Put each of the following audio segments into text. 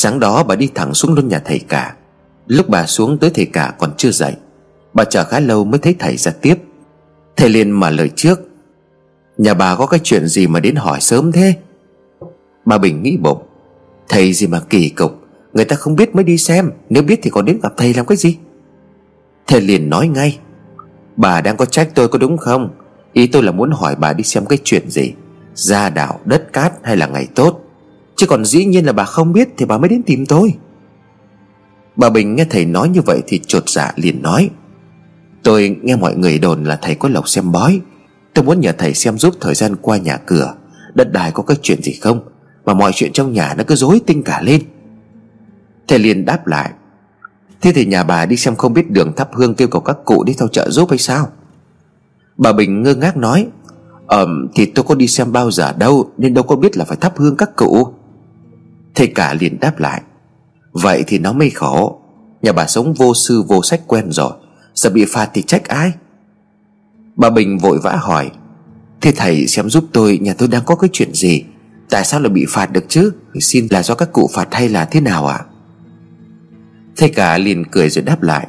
Sáng đó bà đi thẳng xuống luôn nhà thầy cả. Lúc bà xuống tới thầy cả còn chưa dậy, Bà chờ khá lâu mới thấy thầy ra tiếp. Thầy liền mà lời trước, Nhà bà có cái chuyện gì mà đến hỏi sớm thế? Bà Bình nghĩ bụng, Thầy gì mà kỳ cục, Người ta không biết mới đi xem, Nếu biết thì còn đến gặp thầy làm cái gì? Thầy liền nói ngay, Bà đang có trách tôi có đúng không? Ý tôi là muốn hỏi bà đi xem cái chuyện gì, Gia đạo, đất cát hay là ngày tốt? Chứ còn dĩ nhiên là bà không biết Thì bà mới đến tìm tôi. Bà Bình nghe thầy nói như vậy Thì trột dạ liền nói, Tôi nghe mọi người đồn là thầy có lộc xem bói. Tôi muốn nhờ thầy xem giúp thời gian qua nhà cửa. Đất đài có cái chuyện gì không? Mà mọi chuyện trong nhà nó cứ rối tinh cả lên. Thầy liền đáp lại, Thế thì nhà bà đi xem không biết đường thắp hương kêu cầu các cụ đi theo chợ giúp hay sao? Bà Bình ngơ ngác nói, Ờm, thì tôi có đi xem bao giờ đâu, Nên đâu có biết là phải thắp hương các cụ. Thầy cả liền đáp lại, Vậy thì nó mới khổ. Nhà bà sống vô sư vô sách quen rồi, Giờ bị phạt thì trách ai? Bà Bình vội vã hỏi, Thế thầy xem giúp tôi, Nhà tôi đang có cái chuyện gì? Tại sao lại bị phạt được chứ? Xin là do các cụ phạt hay là thế nào ạ? À? Thầy cả liền cười rồi đáp lại,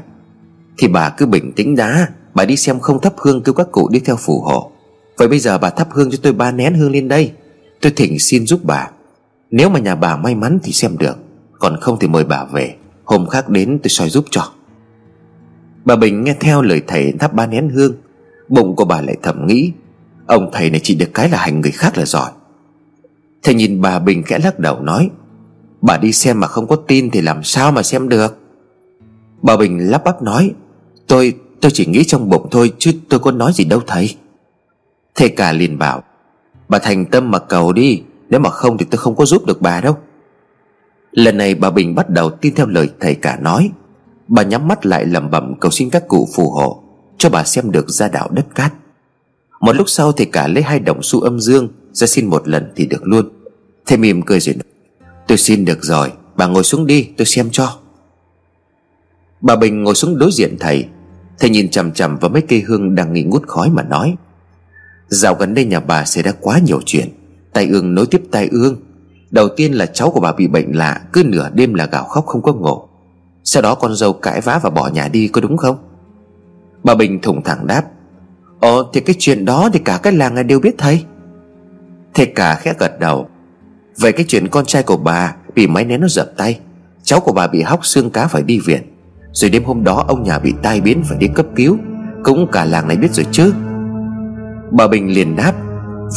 Thì bà cứ bình tĩnh đã, Bà đi xem không thắp hương kêu các cụ đi theo phù hộ. Vậy bây giờ bà thắp hương cho tôi ba nén hương lên đây. Tôi thỉnh xin giúp bà. Nếu mà nhà bà may mắn thì xem được, Còn không thì mời bà về, Hôm khác đến tôi soi giúp cho. Bà Bình nghe theo lời thầy thắp ba nén hương, Bụng của bà lại thầm nghĩ, Ông thầy này chỉ được cái là hành người khác là giỏi. Thầy nhìn bà Bình khẽ lắc đầu nói, Bà đi xem mà không có tin Thì làm sao mà xem được? Bà Bình lắp bắp nói, Tôi tôi chỉ nghĩ trong bụng thôi Chứ tôi có nói gì đâu thầy. Thầy cả liền bảo, Bà thành tâm mà cầu đi nếu mà không thì tôi không có giúp được bà đâu. Lần này bà Bình bắt đầu tin theo lời thầy cả nói. Bà nhắm mắt lại lẩm bẩm cầu xin các cụ phù hộ, Cho bà xem được gia đạo đất cát. Một lúc sau thầy cả lấy hai đồng xu âm dương Ra xin một lần thì được luôn. Thầy mỉm cười rồi nói, Tôi xin được rồi, Bà ngồi xuống đi, tôi xem cho. Bà Bình ngồi xuống đối diện thầy. Thầy nhìn chằm chằm vào mấy cây hương đang nghi ngút khói mà nói, Dạo gần đây nhà bà xảy ra quá nhiều chuyện. Tai ương nối tiếp tai ương. Đầu tiên là cháu của bà bị bệnh lạ, Cứ nửa đêm là gào khóc không có ngủ. Sau đó con dâu cãi vã và bỏ nhà đi, có đúng không? Bà Bình thủng thẳng đáp, Ồ, thì cái chuyện đó thì cả cái làng này đều biết thầy. Thầy cả khẽ gật đầu Về cái chuyện con trai của bà Bị máy nén nó dập tay, Cháu của bà bị hóc xương cá phải đi viện. Rồi đêm hôm đó ông nhà bị tai biến phải đi cấp cứu, Cũng cả làng này biết rồi chứ. Bà Bình liền đáp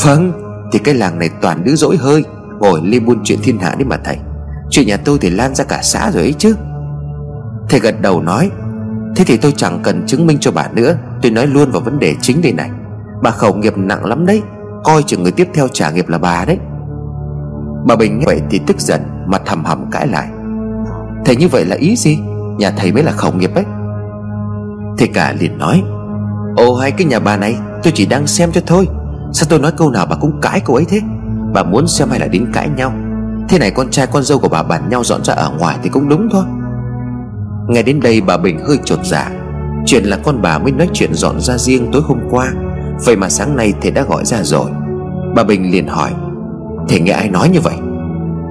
Vâng. Thì cái làng này toàn đứa dỗi hơi, Ngồi li buôn chuyện thiên hạ đi mà thầy. Chuyện nhà tôi thì lan ra cả xã rồi ấy chứ. Thầy gật đầu nói, Thế thì tôi chẳng cần chứng minh cho bà nữa, Tôi nói luôn vào vấn đề chính đây này. Bà khẩu nghiệp nặng lắm đấy, Coi chừng người tiếp theo trả nghiệp là bà đấy. Bà Bình nghe vậy thì tức giận, Mặt thầm hầm cãi lại. Thầy như vậy là ý gì? Nhà thầy mới là khẩu nghiệp ấy. Thầy cả liền nói, Ồ, hai cái nhà bà này, tôi chỉ đang xem cho thôi. Sao tôi nói câu nào bà cũng cãi cô ấy thế? Bà muốn xem hay là đến cãi nhau. Thế này con trai, con dâu của bà bàn nhau dọn ra ở ngoài thì cũng đúng thôi. Nghe đến đây bà Bình hơi trột dạ. Chuyện là con bà mới nói chuyện dọn ra riêng tối hôm qua. Vậy mà sáng nay thầy đã gọi ra rồi. Bà Bình liền hỏi, Thầy nghe ai nói như vậy?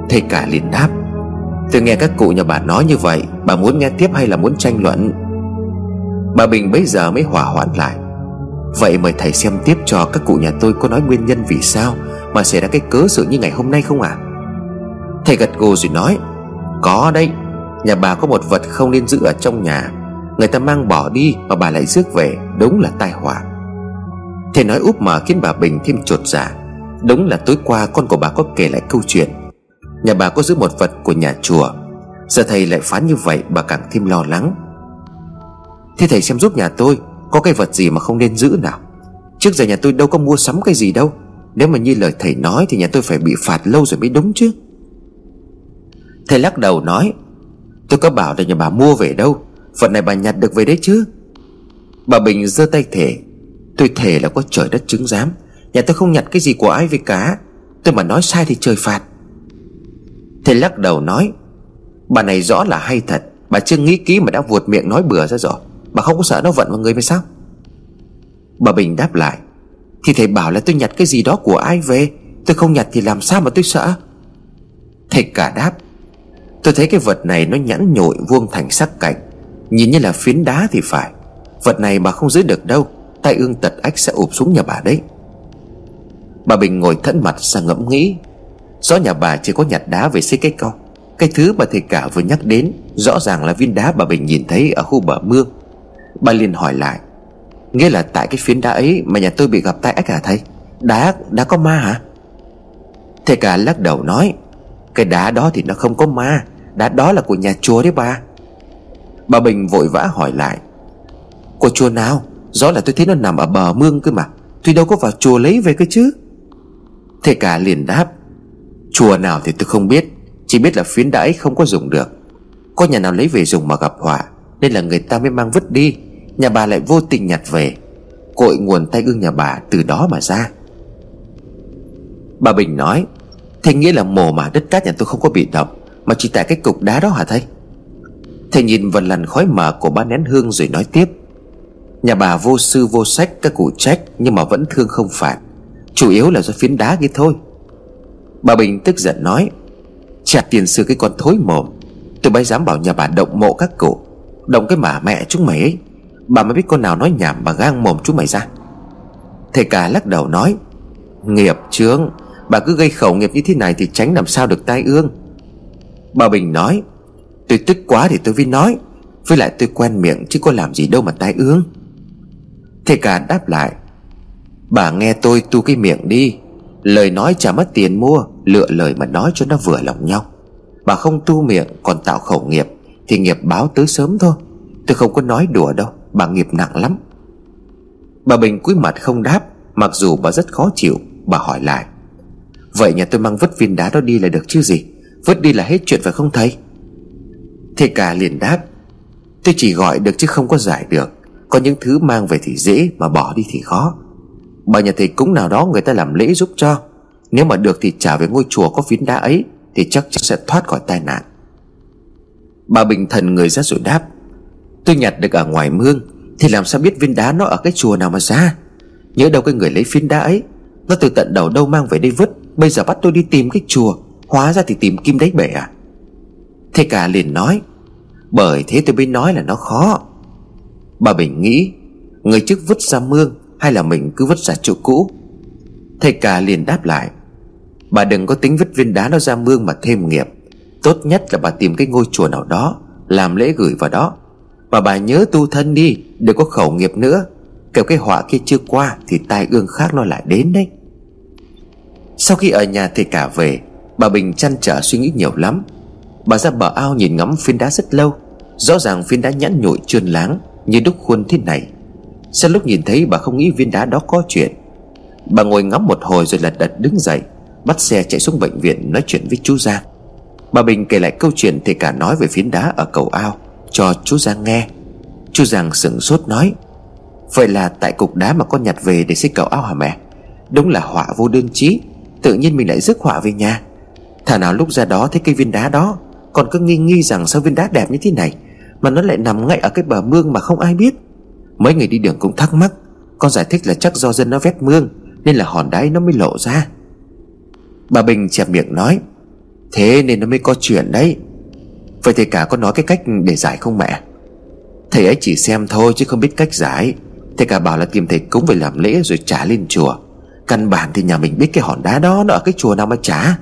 Thầy cả liền đáp, Tôi nghe các cụ nhà bà nói như vậy, Bà muốn nghe tiếp hay là muốn tranh luận? Bà Bình bấy giờ mới hòa hoãn lại. Vậy mời thầy xem tiếp cho các cụ nhà tôi có nói nguyên nhân vì sao Mà xảy ra cái cớ sự như ngày hôm nay không à Thầy gật gù rồi nói, Có đấy, Nhà bà có một vật không nên giữ ở trong nhà, Người ta mang bỏ đi mà bà lại rước về, Đúng là tai họa. Thầy nói úp mở khiến bà Bình thêm trột dạ Đúng là tối qua con của bà có kể lại câu chuyện, Nhà bà có giữ một vật của nhà chùa, Giờ thầy lại phán như vậy bà càng thêm lo lắng. Thế thầy xem giúp nhà tôi có cái vật gì mà không nên giữ nào? Trước giờ nhà tôi đâu có mua sắm cái gì đâu. Nếu mà như lời thầy nói Thì nhà tôi phải bị phạt lâu rồi mới đúng chứ. Thầy lắc đầu nói, Tôi có bảo là nhà bà mua về đâu. Vật này bà nhặt được về đấy chứ. Bà Bình giơ tay thề, Tôi thề là có trời đất chứng giám. Nhà tôi không nhặt cái gì của ai về cả. Tôi mà nói sai thì trời phạt. Thầy lắc đầu nói, Bà này rõ là hay thật. Bà chưa nghĩ kỹ mà đã vuột miệng nói bừa ra rồi. Bà không có sợ nó vận vào người mới sao? Bà Bình đáp lại, Thì thầy bảo là tôi nhặt cái gì đó của ai về? Tôi không nhặt thì làm sao mà tôi sợ? Thầy cả đáp, Tôi thấy cái vật này nó nhẵn nhội vuông thành sắc cạnh, Nhìn như là phiến đá thì phải. Vật này bà không giữ được đâu tay ương tật ách sẽ ụp xuống nhà bà đấy. Bà Bình ngồi thẫn mặt sang ngẫm nghĩ, Rõ nhà bà chỉ có nhặt đá về xây cái con Cái thứ mà thầy cả vừa nhắc đến Rõ ràng là viên đá bà Bình nhìn thấy ở khu bờ mương. Bà liền hỏi lại Nghĩa là tại cái phiến đá ấy Mà nhà tôi bị gặp tai ách hả thầy? Đá, đá có ma hả? Thầy cả lắc đầu nói Cái đá đó thì nó không có ma Đá đó là của nhà chùa đấy bà. Bà Bình vội vã hỏi lại Của chùa nào? Rõ là tôi thấy nó nằm ở bờ mương cơ mà Tôi đâu có vào chùa lấy về cơ chứ? Thầy cả liền đáp Chùa nào thì tôi không biết Chỉ biết là phiến đá ấy không có dùng được. Có nhà nào lấy về dùng mà gặp họa Nên là người ta mới mang vứt đi. Nhà bà lại vô tình nhặt về, Cội nguồn tay gương nhà bà từ đó mà ra. Bà Bình nói, Thế nghĩa là mồ mà đất cát nhà tôi không có bị động Mà chỉ tại cái cục đá đó hả thầy? Thầy nhìn vào làn khói mờ của ba nén hương rồi nói tiếp, Nhà bà vô sư vô sách, các cụ trách, Nhưng mà vẫn thương không phạt, Chủ yếu là do phiến đá kia thôi. Bà Bình tức giận nói Chả tiền sư cái con thối mồm, Tôi bay dám bảo nhà bà động mộ các cụ, Động cái mả mẹ chúng mày ấy. Bà mới biết con nào nói nhảm bà gang mồm chúng mày ra. Thầy cả lắc đầu nói, Nghiệp, chướng, Bà cứ gây khẩu nghiệp như thế này Thì tránh làm sao được tai ương. Bà Bình nói, Tôi tức quá thì tôi mới nói, Với lại tôi quen miệng chứ có làm gì đâu mà tai ương. Thầy cả đáp lại, Bà nghe tôi tu cái miệng đi, Lời nói chả mất tiền mua, Lựa lời mà nói cho nó vừa lòng nhau. Bà không tu miệng còn tạo khẩu nghiệp Thì nghiệp báo tới sớm thôi, Tôi không có nói đùa đâu. Bà nghiệp nặng lắm. Bà Bình cúi mặt không đáp, Mặc dù bà rất khó chịu, Bà hỏi lại. Vậy nhà tôi mang vứt viên đá đó đi là được chứ gì? Vứt đi là hết chuyện phải không thầy? Thầy cả liền đáp. Tôi chỉ gọi được chứ không có giải được. Có những thứ mang về thì dễ, Mà bỏ đi thì khó. Bà nhà thầy cúng nào đó người ta làm lễ giúp cho. Nếu mà được thì trả về ngôi chùa có phiến đá ấy, Thì chắc chắn sẽ thoát khỏi tai nạn. Bà Bình thần người ra rồi đáp. Tôi nhặt được ở ngoài mương, Thì làm sao biết viên đá nó ở cái chùa nào mà ra? Nhớ đâu cái người lấy phiến đá ấy, Nó từ tận đầu đâu mang về đây vứt, Bây giờ bắt tôi đi tìm cái chùa, Hóa ra thì tìm kim đáy bể à? Thế cả liền nói, Bởi thế tôi mới nói là nó khó. Bà Bình nghĩ, Người trước vứt ra mương hay là mình cứ vứt ra chỗ cũ? Thầy cả liền đáp lại, Bà đừng có tính vứt viên đá nó ra mương mà thêm nghiệp. Tốt nhất là bà tìm cái ngôi chùa nào đó, Làm lễ gửi vào đó. Mà bà nhớ tu thân đi, Đừng có khẩu nghiệp nữa. Kiểu cái họa kia chưa qua Thì tai ương khác nó lại đến đấy. Sau khi ở nhà thầy cả về, Bà Bình chăn trở suy nghĩ nhiều lắm. Bà ra bờ ao nhìn ngắm phiến đá rất lâu. Rõ ràng phiến đá nhẵn nhụi, trơn láng, Như đúc khuôn thế này. Sau lúc nhìn thấy, bà không nghĩ viên đá đó có chuyện. Bà ngồi ngắm một hồi rồi lật đật đứng dậy, Bắt xe chạy xuống bệnh viện nói chuyện với chú Giang. Bà Bình kể lại câu chuyện thầy cả nói về phiến đá ở cầu ao. Cho chú Giang nghe. Chú Giang sửng sốt nói, Vậy là tại cục đá mà con nhặt về để xây cầu ao hả mẹ? Đúng là họa vô đơn chí, Tự nhiên mình lại rước họa về nhà. Thả nào lúc ra đó thấy cây viên đá đó, Còn cứ nghi nghi rằng sao viên đá đẹp như thế này, Mà nó lại nằm ngay ở cái bờ mương mà không ai biết. Mấy người đi đường cũng thắc mắc, Con giải thích là chắc do dân nó vét mương, Nên là hòn đáy nó mới lộ ra. Bà Bình chẹp miệng nói, Thế nên nó mới có chuyện đấy. Vậy thầy cả có nói cái cách để giải không mẹ. Thầy ấy chỉ xem thôi chứ không biết cách giải. Thầy cả bảo là tìm thầy cúng về làm lễ rồi trả lên chùa. Căn bản thì nhà mình biết cái hòn đá đó Nó ở cái chùa nào mà trả.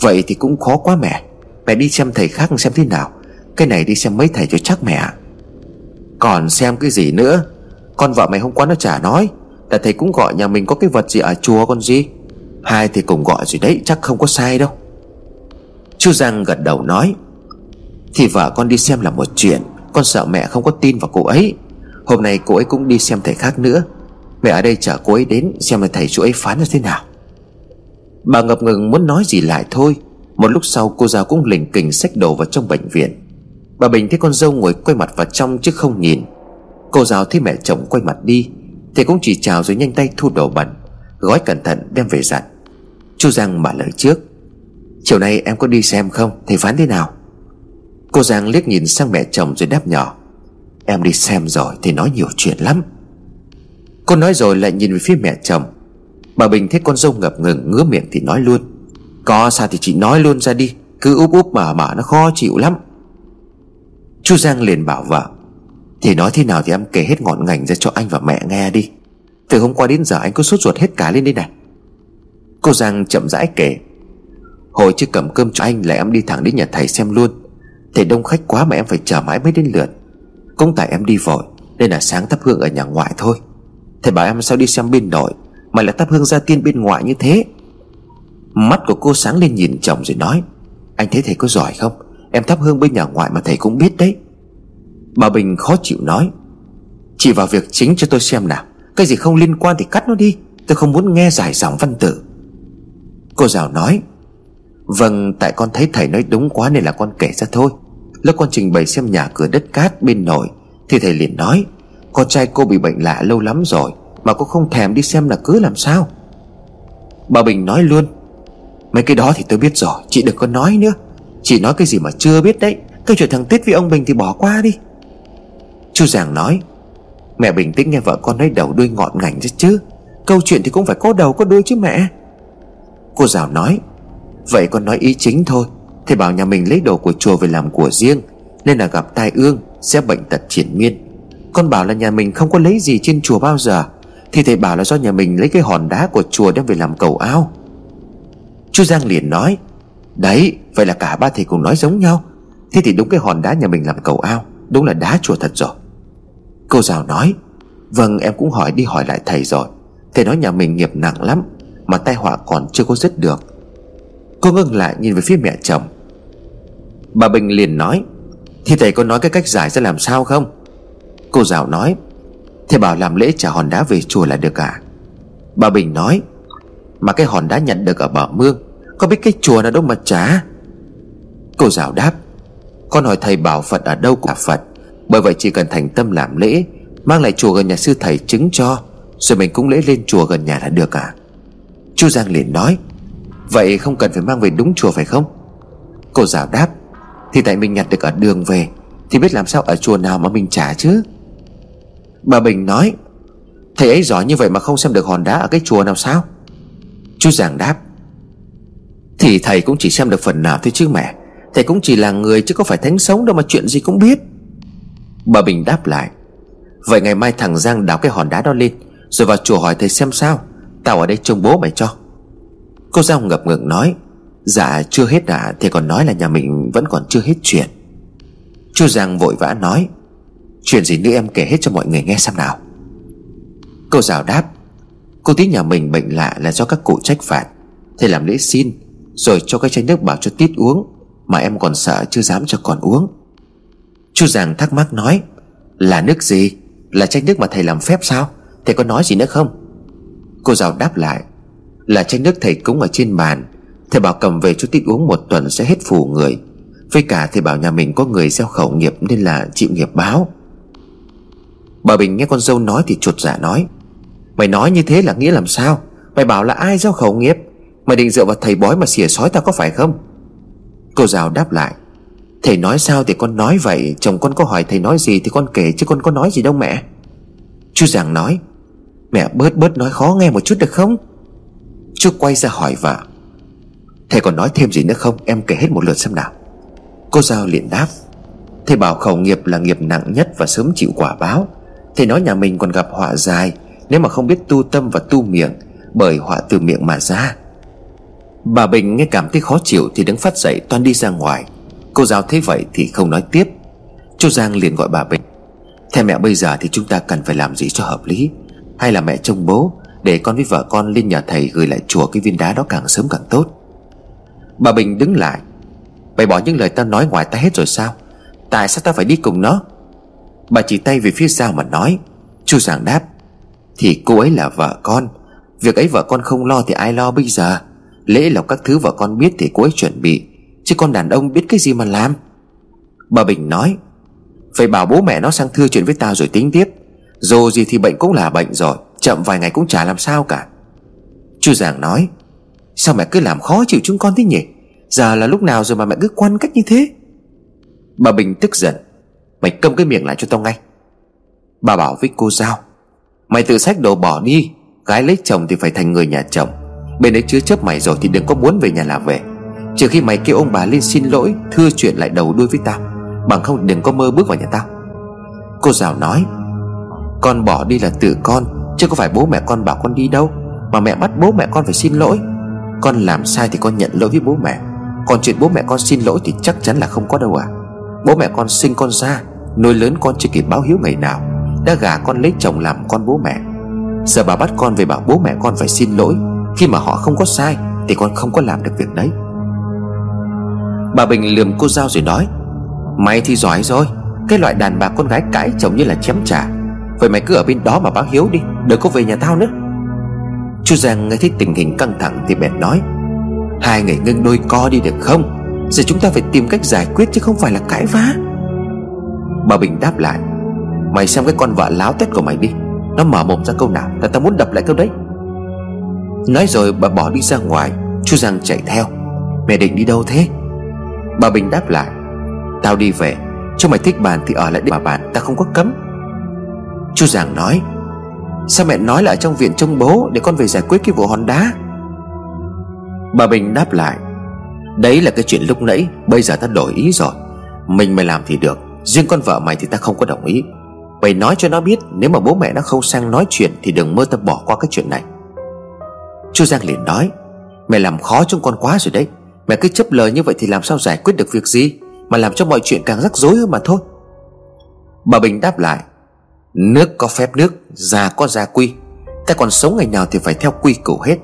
Vậy thì cũng khó quá mẹ. Mẹ đi xem thầy khác xem thế nào. Cái này đi xem mấy thầy cho chắc mẹ. Còn xem cái gì nữa? Con vợ mày hôm qua nó chả nói Là thầy cũng gọi nhà mình có cái vật gì ở chùa con gì. Hai thì cùng gọi rồi đấy, Chắc không có sai đâu. Chú Giang gật đầu nói thì vợ con đi xem là một chuyện. Con sợ mẹ không có tin vào cô ấy. Hôm nay cô ấy cũng đi xem thầy khác nữa. Mẹ ở đây chờ cô ấy đến, Xem là thầy chú ấy phán như thế nào. Bà ngập ngừng muốn nói gì lại thôi. Một lúc sau, cô giáo cũng lình kình xách đồ vào trong bệnh viện. Bà Bình thấy con dâu ngồi quay mặt vào trong chứ không nhìn. Cô giáo thấy mẹ chồng quay mặt đi, Thì cũng chỉ chào rồi nhanh tay thu đồ bẩn, Gói cẩn thận đem về dặn. Chú Giang mà lời trước. Chiều nay em có đi xem không? Thầy phán thế nào? Cô Giang liếc nhìn sang mẹ chồng rồi đáp nhỏ. Em đi xem rồi thì nói nhiều chuyện lắm. Cô nói rồi lại nhìn về phía mẹ chồng. Bà Bình thấy con dâu ngập ngừng, ngứa miệng thì nói luôn. Có sao thì chị nói luôn ra đi, Cứ úp úp mở mở nó khó chịu lắm. Chú Giang liền bảo vợ, Thì nói thế nào thì em kể hết ngọn ngành ra cho anh và mẹ nghe đi. Từ hôm qua đến giờ anh cứ sốt ruột hết cả lên đây này. Cô Giang chậm rãi kể, Hồi chưa cầm cơm cho anh là em đi thẳng đến nhà thầy xem luôn. Thầy đông khách quá mà em phải chờ mãi mới đến lượt. Cũng tại em đi vội, Nên là sáng thắp hương ở nhà ngoại thôi. Thầy bảo em sao đi xem bên nội, Mà lại thắp hương ra tiên bên ngoại như thế? Mắt của cô sáng lên nhìn chồng rồi nói, Anh thấy thầy có giỏi không? Em thắp hương bên nhà ngoại mà thầy cũng biết đấy. Bà Bình khó chịu nói, Chỉ vào việc chính cho tôi xem nào. Cái gì không liên quan thì cắt nó đi, Tôi không muốn nghe giải dòng văn tử. Cô giáo nói Vâng tại con thấy thầy nói đúng quá nên là con kể ra thôi. Lúc con trình bày xem nhà cửa đất cát bên nội Thì thầy liền nói, Con trai cô bị bệnh lạ lâu lắm rồi, Mà cô không thèm đi xem là cứ làm sao? Bà Bình nói luôn, Mấy cái đó thì tôi biết rồi, Chị đừng có nói nữa. Chị nói cái gì mà chưa biết đấy, Cái chuyện thằng Tết với ông Bình thì bỏ qua đi. Chú Giàng nói, Mẹ bình tĩnh nghe vợ con nói đầu đuôi ngọn ngành chứ chứ, Câu chuyện thì cũng phải có đầu có đuôi chứ mẹ. Cô Giảo nói Vậy con nói ý chính thôi. Thầy bảo nhà mình lấy đồ của chùa về làm của riêng, Nên là gặp tai ương, Sẽ bệnh tật triển miên. Con bảo là nhà mình không có lấy gì trên chùa bao giờ. Thì thầy bảo là do nhà mình lấy cái hòn đá của chùa đem về làm cầu ao. Chú Giang liền nói, Đấy, vậy là cả ba thầy cùng nói giống nhau. Thế thì đúng cái hòn đá nhà mình làm cầu ao, Đúng là đá chùa thật rồi. Cô giáo nói Vâng em cũng hỏi đi hỏi lại thầy rồi. Thầy nói nhà mình nghiệp nặng lắm, Mà tai họa còn chưa có dứt được. Cô ngưng lại nhìn về phía mẹ chồng. Bà Bình liền nói, Thì thầy có nói cái cách giải ra làm sao không? Cô giáo nói, Thầy bảo làm lễ trả hòn đá về chùa là được à Bà Bình nói, Mà cái hòn đá nhận được ở bờ mương, Có biết cái chùa nào đâu mà trả? Cô giáo đáp, Con hỏi thầy bảo Phật ở đâu cả Phật, Bởi vậy chỉ cần thành tâm làm lễ, Mang lại chùa gần nhà sư thầy chứng cho, Rồi mình cũng lễ lên chùa gần nhà là được à Chú Giang liền nói Vậy không cần phải mang về đúng chùa phải không? Cô giáo đáp, Thì tại mình nhặt được ở đường về, Thì biết làm sao ở chùa nào mà mình trả chứ? Bà Bình nói, Thầy ấy giỏi như vậy mà không xem được hòn đá ở cái chùa nào sao? Chú Giảng đáp, Thì thầy cũng chỉ xem được phần nào thôi chứ mẹ. Thầy cũng chỉ là người chứ có phải thánh sống đâu mà chuyện gì cũng biết. Bà Bình đáp lại, Vậy ngày mai thằng Giang đào cái hòn đá đó lên, Rồi vào chùa hỏi thầy xem sao. Tao ở đây trông bố mày cho. Cô Giao ngập ngừng nói Dạ chưa hết à Thì còn nói là nhà mình vẫn còn chưa hết chuyện. Chú Giang vội vã nói, Chuyện gì nữa em kể hết cho mọi người nghe xem nào. Cô giáo đáp, Cô tí nhà mình bệnh lạ là do các cụ trách phạt Thầy làm lễ xin, Rồi cho cái chai nước bảo cho tít uống, Mà em còn sợ chưa dám cho con uống. Chú Giang thắc mắc nói, Là nước gì? Là chai nước mà thầy làm phép sao? Thầy có nói gì nữa không? Cô giáo đáp lại là chai nước thầy cúng ở trên bàn. Thầy bảo cầm về chú tít uống một tuần sẽ hết phù người. Với cả thầy bảo nhà mình có người gieo khẩu nghiệp Nên là chịu nghiệp báo. Bà Bình nghe con dâu nói thì chuột dạ nói, Mày nói như thế là nghĩa làm sao? Mày bảo là ai gieo khẩu nghiệp? Mày định dựa vào thầy bói mà xỉa sói tao có phải không? Cô giáo đáp lại, Thầy nói sao thì con nói vậy, Chồng con có hỏi thầy nói gì thì con kể Chứ con có nói gì đâu mẹ. Chú Giàng nói, Mẹ bớt bớt nói khó nghe một chút được không? Chú quay ra hỏi vợ, Thầy còn nói thêm gì nữa không? Em kể hết một lượt xem nào. Cô Giao liền đáp, Thầy bảo khẩu nghiệp là nghiệp nặng nhất và sớm chịu quả báo. Thầy nói nhà mình còn gặp họa dài, Nếu mà không biết tu tâm và tu miệng, Bởi họa từ miệng mà ra. Bà Bình nghe cảm thấy khó chịu Thì đứng phát dậy toan đi ra ngoài. Cô giáo thấy vậy thì không nói tiếp. Chú Giang liền gọi bà Bình Theo mẹ bây giờ thì chúng ta cần phải làm gì cho hợp lý? Hay là mẹ trông bố? Để con với vợ con lên nhà thầy gửi lại chùa cái viên đá đó càng sớm càng tốt. Bà Bình đứng lại. Mày bỏ những lời tao nói ngoài ta hết rồi sao? Tại sao tao phải đi cùng nó? Bà chỉ tay về phía sau mà nói. Chu Giảng đáp. Thì cô ấy là vợ con. Việc ấy vợ con không lo thì ai lo bây giờ? Lễ lộc các thứ vợ con biết thì cô ấy chuẩn bị. Chứ con đàn ông biết cái gì mà làm? Bà Bình nói. Phải bảo bố mẹ nó sang thưa chuyện với tao rồi tính tiếp. Dù gì thì bệnh cũng là bệnh rồi. Chậm vài ngày cũng chả làm sao cả. Chú Giảng nói, Sao mẹ cứ làm khó chịu chúng con thế nhỉ? Giờ là lúc nào rồi mà mẹ cứ quan cách như thế? Bà Bình tức giận, Mày câm cái miệng lại cho tao ngay. Bà bảo với cô Giao Mày tự sách đồ bỏ đi, Gái lấy chồng thì phải thành người nhà chồng. Bên đấy chứa chấp mày rồi thì đừng có muốn về nhà là về. Trừ khi mày kêu ông bà lên xin lỗi, Thưa chuyện lại đầu đuôi với tao, Bằng không đừng có mơ bước vào nhà tao. Cô Giao nói, Con bỏ đi là tự con Chứ có phải bố mẹ con bảo con đi đâu, Mà mẹ bắt bố mẹ con phải xin lỗi. Con làm sai thì con nhận lỗi với bố mẹ, Còn chuyện bố mẹ con xin lỗi thì chắc chắn là không có đâu à Bố mẹ con sinh con ra, Nuôi lớn con chưa kịp báo hiếu ngày nào, Đã gả con lấy chồng làm con bố mẹ. Giờ bà bắt con về bảo bố mẹ con phải xin lỗi, Khi mà họ không có sai Thì con không có làm được việc đấy. Bà Bình lườm cô Giao rồi nói, Mày thì giỏi rồi, Cái loại đàn bà con gái cãi chồng như là chém trả Vậy mày cứ ở bên đó mà báo hiếu đi, Đừng có về nhà tao nữa. Chú Giang nghe thấy tình hình căng thẳng Thì bèn nói, Hai người ngưng đôi co đi được không? Giờ chúng ta phải tìm cách giải quyết chứ không phải là cãi vã. Bà Bình đáp lại, Mày xem cái con vợ láo tết của mày đi, Nó mở mồm ra câu nào là tao muốn đập lại câu đấy. Nói rồi bà bỏ đi ra ngoài Chú Giang chạy theo. Mẹ định đi đâu thế? Bà Bình đáp lại, Tao đi về, Cho mày thích bàn thì ở lại để mà bàn Ta không có cấm. Chú Giang nói, Sao mẹ nói là ở trong viện trông bố Để con về giải quyết cái vụ hòn đá? Bà Bình đáp lại, Đấy là cái chuyện lúc nãy, Bây giờ ta đổi ý rồi. Mình mày làm thì được, Riêng con vợ mày thì ta không có đồng ý. Mày nói cho nó biết, Nếu mà bố mẹ nó không sang nói chuyện Thì đừng mơ ta bỏ qua cái chuyện này. Chú Giang liền nói, Mẹ làm khó chúng con quá rồi đấy. Mẹ cứ chấp lời như vậy thì làm sao giải quyết được việc gì? Mà làm cho mọi chuyện càng rắc rối hơn mà thôi. Bà Bình đáp lại Nước có phép nước, Già có gia quy. Ta còn sống ngày nào thì phải theo quy củ hết.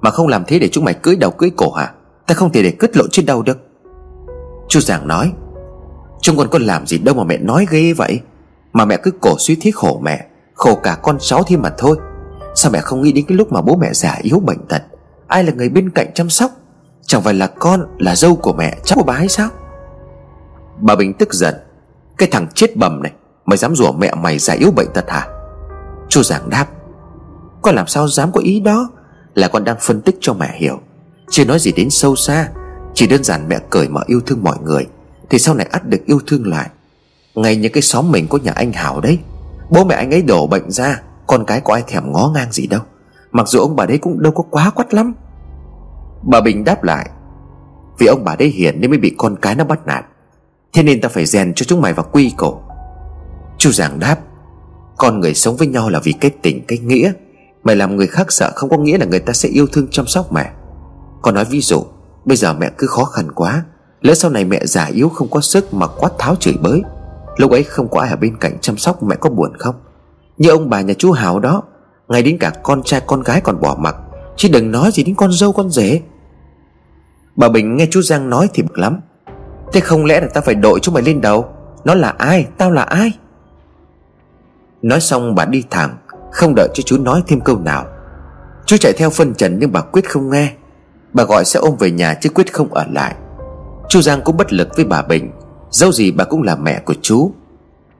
Mà không làm thế để chúng mày cưới đầu cưới cổ hả? Ta không thể để cứt lộ trên đầu được. Chú Giảng nói, Chúng con có làm gì đâu mà mẹ nói ghê vậy? Mà mẹ cứ cổ suy thiết khổ mẹ, Khổ cả con cháu thêm mà thôi. Sao mẹ không nghĩ đến cái lúc mà bố mẹ già yếu bệnh tật? Ai là người bên cạnh chăm sóc? Chẳng phải là con, là dâu của mẹ, Cháu của bà hay sao? Bà Bình tức giận. Cái thằng chết bầm này Mày dám rủa mẹ mày già yếu bệnh tật hả? Chú Giảng đáp, Con làm sao dám có ý đó? Là con đang phân tích cho mẹ hiểu. Chưa nói gì đến sâu xa, Chỉ đơn giản mẹ cởi mở yêu thương mọi người, Thì sau này ắt được yêu thương lại. Ngay những cái xóm mình có nhà anh Hảo đấy. Bố mẹ anh ấy đổ bệnh ra, Con cái có ai thèm ngó ngang gì đâu. Mặc dù ông bà đấy cũng đâu có quá quắt lắm. Bà Bình đáp lại, Vì ông bà đấy hiền nên mới bị con cái nó bắt nạt. Thế nên ta phải rèn cho chúng mày vào quy cổ Chú Giảng đáp, Con người sống với nhau là vì cái tình, cái nghĩa. Mày làm người khác sợ không có nghĩa là người ta sẽ yêu thương chăm sóc mẹ. Con nói ví dụ, Bây giờ mẹ cứ khó khăn quá. Lỡ sau này mẹ già yếu không có sức mà quát tháo chửi bới, Lúc ấy không có ai ở bên cạnh chăm sóc mẹ có buồn không? Như ông bà nhà chú Hào đó Ngay đến cả con trai, con gái còn bỏ mặc, Chứ đừng nói gì đến con dâu, con rể. Bà Bình nghe chú Giang nói thì bực lắm. Thế không lẽ là ta phải đội chúng mày lên đầu? Nó là ai? Tao là ai? Nói xong bà đi thẳng, Không đợi cho chú nói thêm câu nào. Chú chạy theo phân trần nhưng bà quyết không nghe. Bà gọi sẽ ôm về nhà chứ quyết không ở lại. Chú Giang cũng bất lực với bà Bình. Dẫu gì bà cũng là mẹ của chú.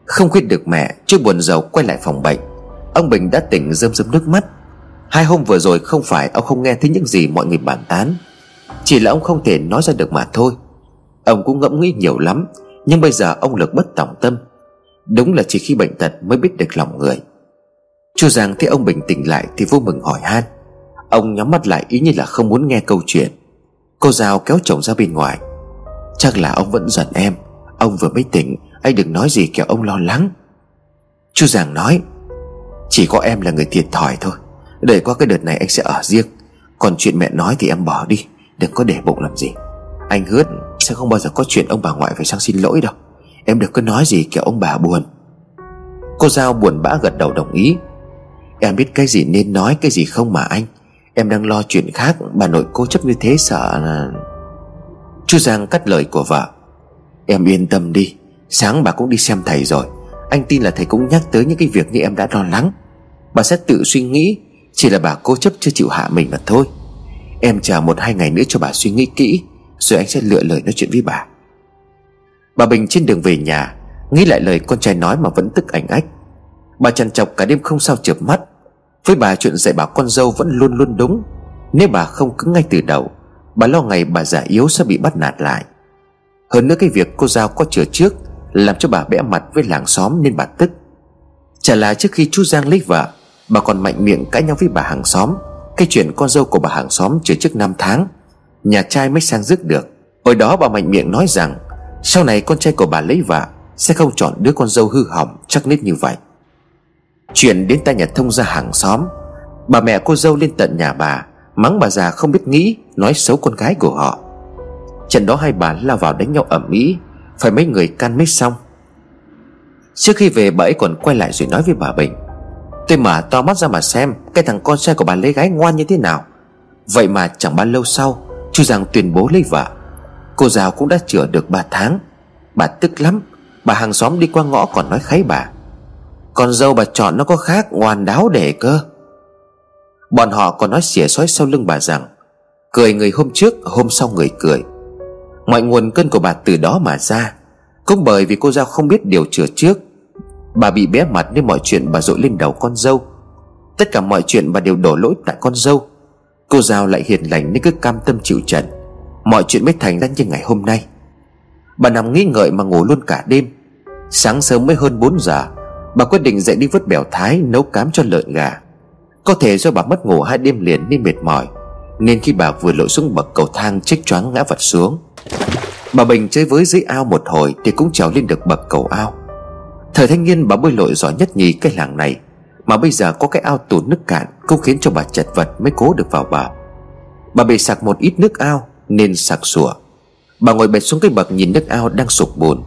Không khuyết được mẹ, Chú buồn giàu quay lại phòng bệnh. Ông Bình đã tỉnh rơm rơm nước mắt. Hai hôm vừa rồi không phải ông không nghe thấy những gì mọi người bàn tán. Chỉ là ông không thể nói ra được mà thôi. Ông cũng ngẫm nghĩ nhiều lắm, Nhưng bây giờ ông lực bất tòng tâm. Đúng là chỉ khi bệnh tật mới biết được lòng người. Chu Giang thấy ông bình tĩnh lại Thì vô mừng hỏi han. Ông nhắm mắt lại ý như là không muốn nghe câu chuyện. Cô Giao kéo chồng ra bên ngoài. Chắc là ông vẫn giận em. Ông vừa mới tỉnh, Anh đừng nói gì kẻo ông lo lắng. Chu Giang nói, Chỉ có em là người thiệt thòi thôi. Để qua cái đợt này anh sẽ ở riêng. Còn chuyện mẹ nói thì em bỏ đi. Đừng có để bụng làm gì. Anh hứa sẽ không bao giờ có chuyện ông bà ngoại phải sang xin lỗi đâu. Em đừng có nói gì kiểu ông bà buồn. Cô Giao buồn bã gật đầu đồng ý. Em biết cái gì nên nói, cái gì không mà anh. Em đang lo chuyện khác, Bà nội cố chấp như thế sợ là Chú Giang cắt lời của vợ. Em yên tâm đi, Sáng bà cũng đi xem thầy rồi. Anh tin là thầy cũng nhắc tới những cái việc như em đã lo lắng. Bà sẽ tự suy nghĩ, Chỉ là bà cố chấp chưa chịu hạ mình mà thôi. Em chờ một hai ngày nữa cho bà suy nghĩ kỹ, Rồi anh sẽ lựa lời nói chuyện với bà. Bà Bình trên đường về nhà, Nghĩ lại lời con trai nói mà vẫn tức ảnh ách. Bà trằn trọc cả đêm không sao chợp mắt. Với bà, chuyện dạy bảo con dâu vẫn luôn luôn đúng. Nếu bà không cứng ngay từ đầu, Bà lo ngày bà già yếu sẽ bị bắt nạt lại. Hơn nữa cái việc cô Giao có chừa trước Làm cho bà bẽ mặt với làng xóm nên bà tức. Chả là trước khi chú Giang lấy vợ, Bà còn mạnh miệng cãi nhau với bà hàng xóm. Cái chuyện con dâu của bà hàng xóm chừa trước năm tháng, Nhà trai mới sang rước được. Hồi đó bà mạnh miệng nói rằng sau này con trai của bà lấy vợ, Sẽ không chọn đứa con dâu hư hỏng chắc nít như vậy. Chuyện đến tai nhà thông ra hàng xóm, Bà mẹ cô dâu lên tận nhà bà, Mắng bà già không biết nghĩ, Nói xấu con gái của họ. Trận đó hai bà lao vào đánh nhau ẩm mỹ Phải mấy người can mít xong. Trước khi về, bà ấy còn quay lại rồi nói với bà Bình. Tôi mở to mắt ra mà xem Cái thằng con trai của bà lấy gái ngoan như thế nào. Vậy mà chẳng bao lâu sau Chú Giang tuyên bố lấy vợ. Cô giáo cũng đã chữa được 3 tháng. Bà tức lắm. Bà hàng xóm đi qua ngõ còn nói kháy bà. Con dâu bà chọn nó có khác ngoan đáo để cơ. Bọn họ còn nói xỉa xói sau lưng bà rằng, Cười người hôm trước, hôm sau người cười. Mọi nguồn cơn của bà từ đó mà ra. Cũng bởi vì cô Giao không biết điều chữa trước, Bà bị bé mặt nên mọi chuyện bà dội lên đầu con dâu. Tất cả mọi chuyện bà đều đổ lỗi tại con dâu. Cô Giao lại hiền lành nên cứ cam tâm chịu trận. Mọi chuyện mới thành ra như ngày hôm nay. Bà nằm nghĩ ngợi mà ngủ luôn cả đêm. Sáng sớm mới hơn 4 giờ, Bà quyết định dậy đi vớt bèo thái Nấu cám cho lợn gà. Có thể do bà mất ngủ hai đêm liền nên mệt mỏi, Nên khi bà vừa lội xuống bậc cầu thang Chích choáng ngã vật xuống. Bà Bình chơi với dưới ao một hồi Thì cũng trèo lên được bậc cầu ao. Thời thanh niên bà bơi lội giỏi nhất nhì cái làng này, Mà bây giờ có cái ao tù nước cạn Cũng khiến cho bà chật vật mới cố được vào bờ. Bà bị sặc một ít nước ao nên sặc sủa Bà ngồi bệt xuống cái bậc nhìn nước ao đang sụp bùn.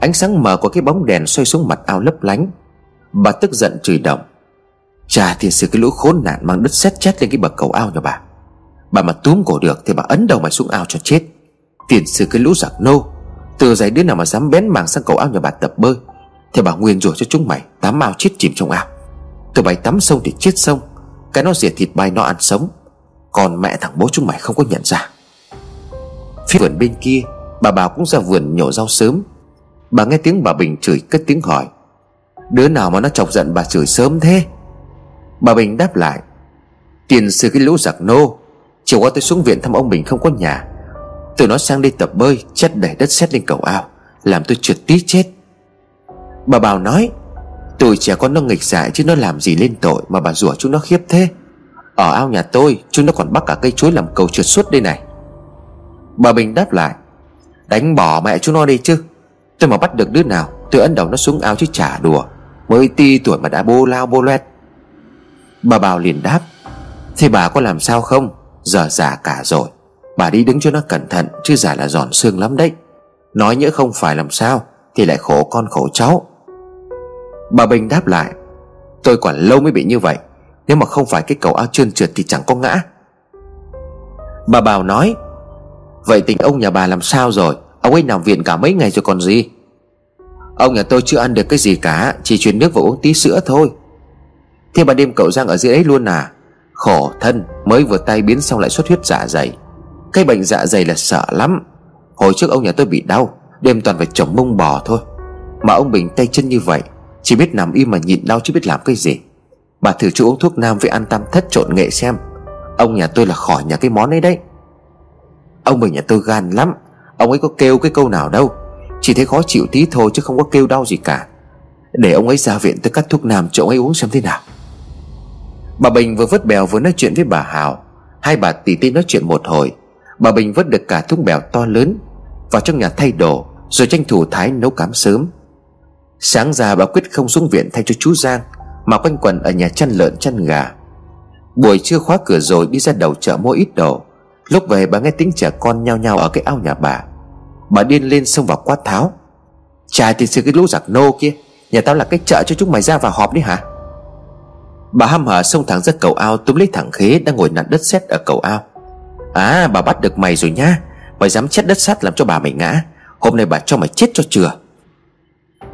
Ánh sáng mờ của cái bóng đèn xoay xuống mặt ao lấp lánh. Bà tức giận chửi động. Chà thì sự cái lũ khốn nạn mang đất sét chết lên cái bậc cầu ao nhà bà. Bà mà túm cổ được thì bà ấn đầu mày xuống ao cho chết. Tiền sư cái lũ giặc nô. Từ giày đứa nào mà dám bén mảng sang cầu ao nhà bà tập bơi, Thì bà nguyên rủa cho chúng mày Tắm ao chết chìm trong ao. Tụi bay tắm sông thì chết sông, Cái nó diệt thịt bay nó ăn sống. Còn mẹ thằng bố chúng mày không có nhận ra. Phía vườn bên kia, Bà Bảo cũng ra vườn nhổ rau sớm. Bà nghe tiếng bà Bình chửi cất tiếng hỏi, Đứa nào mà nó chọc giận bà chửi sớm thế? Bà Bình đáp lại, Tiền sư cái lũ giặc nô, Chiều qua tôi xuống viện thăm ông Bình không có nhà. Tôi nó sang đây tập bơi Chất đẩy đất sét lên cầu ao, Làm tôi trượt tí chết. Bà Bảo nói Tụi trẻ con nó nghịch dại chứ nó làm gì lên tội Mà bà rủa chúng nó khiếp thế. Ở ao nhà tôi, chúng nó còn bắt cả cây chuối làm cầu trượt suốt đây này. Bà Bình đáp lại, Đánh bỏ mẹ chúng nó đi chứ. Tôi mà bắt được đứa nào, Tôi ấn đầu nó xuống ao chứ chả đùa. Mới ti tuổi mà đã bô lao bô loét. Bà Bảo liền đáp, Thế bà có làm sao không? Giờ già cả rồi, Bà đi đứng cho nó cẩn thận Chứ giả là giòn xương lắm đấy. Nói nhỡ không phải làm sao Thì lại khổ con khổ cháu. Bà Bình đáp lại, Tôi còn lâu mới bị như vậy, Nếu mà không phải cái cầu ao trơn trượt thì chẳng có ngã. Bà Bảo nói Vậy tình ông nhà bà làm sao rồi? Ông ấy nằm viện cả mấy ngày rồi còn gì? Ông nhà tôi chưa ăn được cái gì cả, Chỉ chuyển nước và uống tí sữa thôi. Thế bà đêm cậu Giang ở dưới ấy luôn à? Khổ thân, Mới vừa tay biến xong lại xuất huyết dạ dày. Cái bệnh dạ dày là sợ lắm. Hồi trước ông nhà tôi bị đau, Đêm toàn phải chồng mông bò thôi. Mà ông Bình tay chân như vậy, Chỉ biết nằm im mà nhịn đau chứ biết làm cái gì. Bà thử cho uống thuốc nam với ăn tam thất trộn nghệ xem. Ông nhà tôi là khỏi nhà cái món ấy đấy. Ông Bình nhà tôi gan lắm. Ông ấy có kêu cái câu nào đâu. Chỉ thấy khó chịu tí thôi chứ không có kêu đau gì cả. Để ông ấy ra viện tôi cắt thuốc nam cho ông ấy uống xem thế nào. Bà Bình vừa vớt bèo vừa nói chuyện với bà hào, Hai bà tỉ tỉ nói chuyện một hồi. Bà Bình vớt được cả thúng bèo to lớn Vào trong nhà thay đồ Rồi tranh thủ thái nấu cám sớm. Sáng ra bà quyết không xuống viện thay cho chú Giang Mà quanh quần ở nhà chăn lợn chăn gà. Buổi trưa khóa cửa rồi đi ra đầu chợ mua ít đồ. Lúc về bà nghe tiếng trẻ con nhao nhao ở cái ao nhà bà. Bà điên lên xông vào quát tháo. Trai thì sự cái lũ giặc nô kia, Nhà tao là cái chợ cho chúng mày ra vào họp đi hả? Bà hăm hở xông thẳng ra cầu ao, túm lấy thẳng khế đang ngồi nặn đất sét ở cầu ao. À bà bắt được mày rồi nhá Mày dám chết đất sắt làm cho bà mày ngã. Hôm nay bà cho mày chết cho chừa.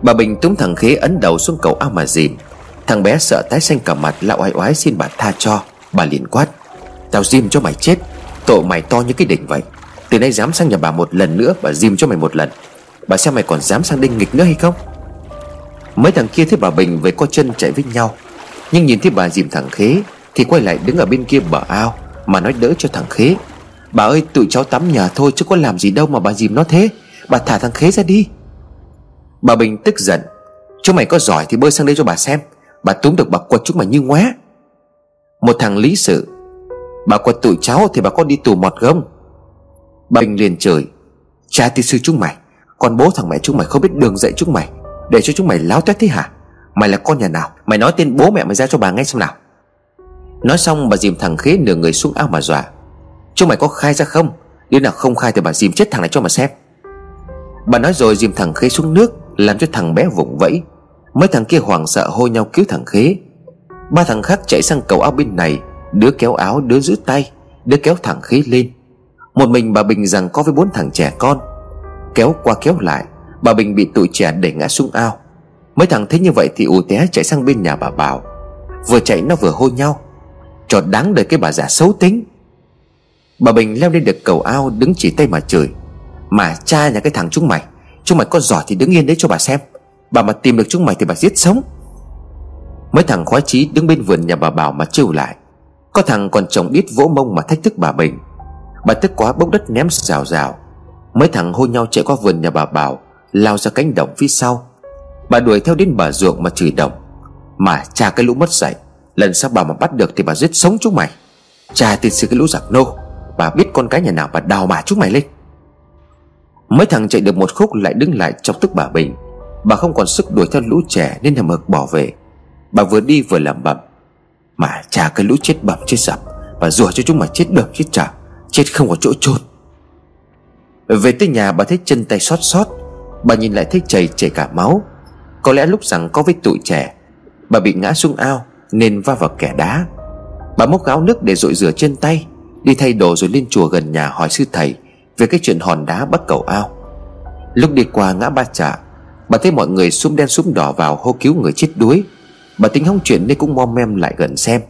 Bà Bình túm thằng khế ấn đầu xuống cầu ao mà dìm. Thằng bé sợ tái xanh cả mặt, lão oai oái xin bà tha cho. Bà liền quát, Tao dìm cho mày chết. Tổ mày to như cái đỉnh vậy. Từ nay dám sang nhà bà một lần nữa, Bà dìm cho mày một lần. Bà xem mày còn dám sang đinh nghịch nữa hay không? Mấy thằng kia thấy bà Bình với co chân chạy với nhau, Nhưng nhìn thấy bà dìm thằng Khế Thì quay lại đứng ở bên kia bờ ao Mà nói đỡ cho thằng Khế. Bà ơi, tụi cháu tắm nhà thôi chứ có làm gì đâu mà bà dìm nó thế. Bà thả thằng Khế ra đi. Bà Bình tức giận. Chúng mày có giỏi thì bơi sang đây cho bà xem. Bà túm được bà quật chúng mày như ngoá Một thằng lý sự Bà quật tụi cháu thì bà có đi tù mọt không Bà Bình liền chửi, Cha tiên sư chúng mày, Con bố thằng mẹ chúng mày không biết đường dạy chúng mày, Để cho chúng mày láo tét thế hả? Mày là con nhà nào? Mày nói tên bố mẹ mày ra cho bà nghe xem nào. Nói xong, bà dìm thằng khế nửa người xuống ao mà dọa, Chúng mày có khai ra không? Nếu nào không khai thì bà dìm chết thằng này cho mà xem. Bà nói rồi dìm thằng khế xuống nước, Làm cho thằng bé vùng vẫy. Mấy thằng kia hoảng sợ hô nhau cứu thằng khế. Ba thằng khác chạy sang cầu ao bên này Đứa kéo áo, đứa giữ tay, Đứa kéo thẳng khí lên. Một mình bà Bình rằng có với bốn thằng trẻ con. Kéo qua kéo lại, Bà Bình bị tụi trẻ đẩy ngã xuống ao. Mấy thằng thấy như vậy thì ù té chạy sang bên nhà bà Bảo. Vừa chạy nó vừa hô nhau. Cho đáng đời cái bà già xấu tính. Bà Bình leo lên được cầu ao, Đứng chỉ tay mà chửi. Mà cha nhà cái thằng chúng mày Chúng mày có giỏi thì đứng yên đấy cho bà xem. Bà mà tìm được chúng mày thì bà giết sống. Mấy thằng khoái chí đứng bên vườn nhà bà Bảo mà trêu lại. Có thằng còn chồng ít vỗ mông mà thách thức bà Bình. Bà tức quá bốc đất ném rào rào. Mấy thằng hô nhau chạy qua vườn nhà bà Bảo, Lao ra cánh đồng phía sau. Bà đuổi theo đến bờ ruộng mà chửi đồng Mà cha cái lũ mất dạy, Lần sau bà mà bắt được thì bà giết sống chúng mày. Cha tin sư cái lũ giặc nô, Bà biết con cái nhà nào bà đào mà chúng mày lên. Mấy thằng chạy được một khúc lại đứng lại chọc tức bà Bình. Bà không còn sức đuổi theo lũ trẻ nên hầm hực bỏ về. Bà vừa đi vừa lẩm bẩm. Mà trả cái lũ chết bẩm chết sập. Và rủa cho chúng mà chết được chết trả Chết không có chỗ chôn. Về tới nhà bà thấy chân tay xót xót. Bà nhìn lại thấy chảy chảy cả máu. Có lẽ lúc rằng có với tụi trẻ. Bà bị ngã xuống ao, Nên va vào kẻ đá. Bà múc gáo nước để rội rửa chân tay, Đi thay đồ rồi lên chùa gần nhà hỏi sư thầy Về cái chuyện hòn đá bắt cầu ao. Lúc đi qua ngã ba chợ Bà thấy mọi người xung đen xung đỏ vào hô cứu người chết đuối. Bà tính hóng chuyện nên cũng mom mem lại gần xem.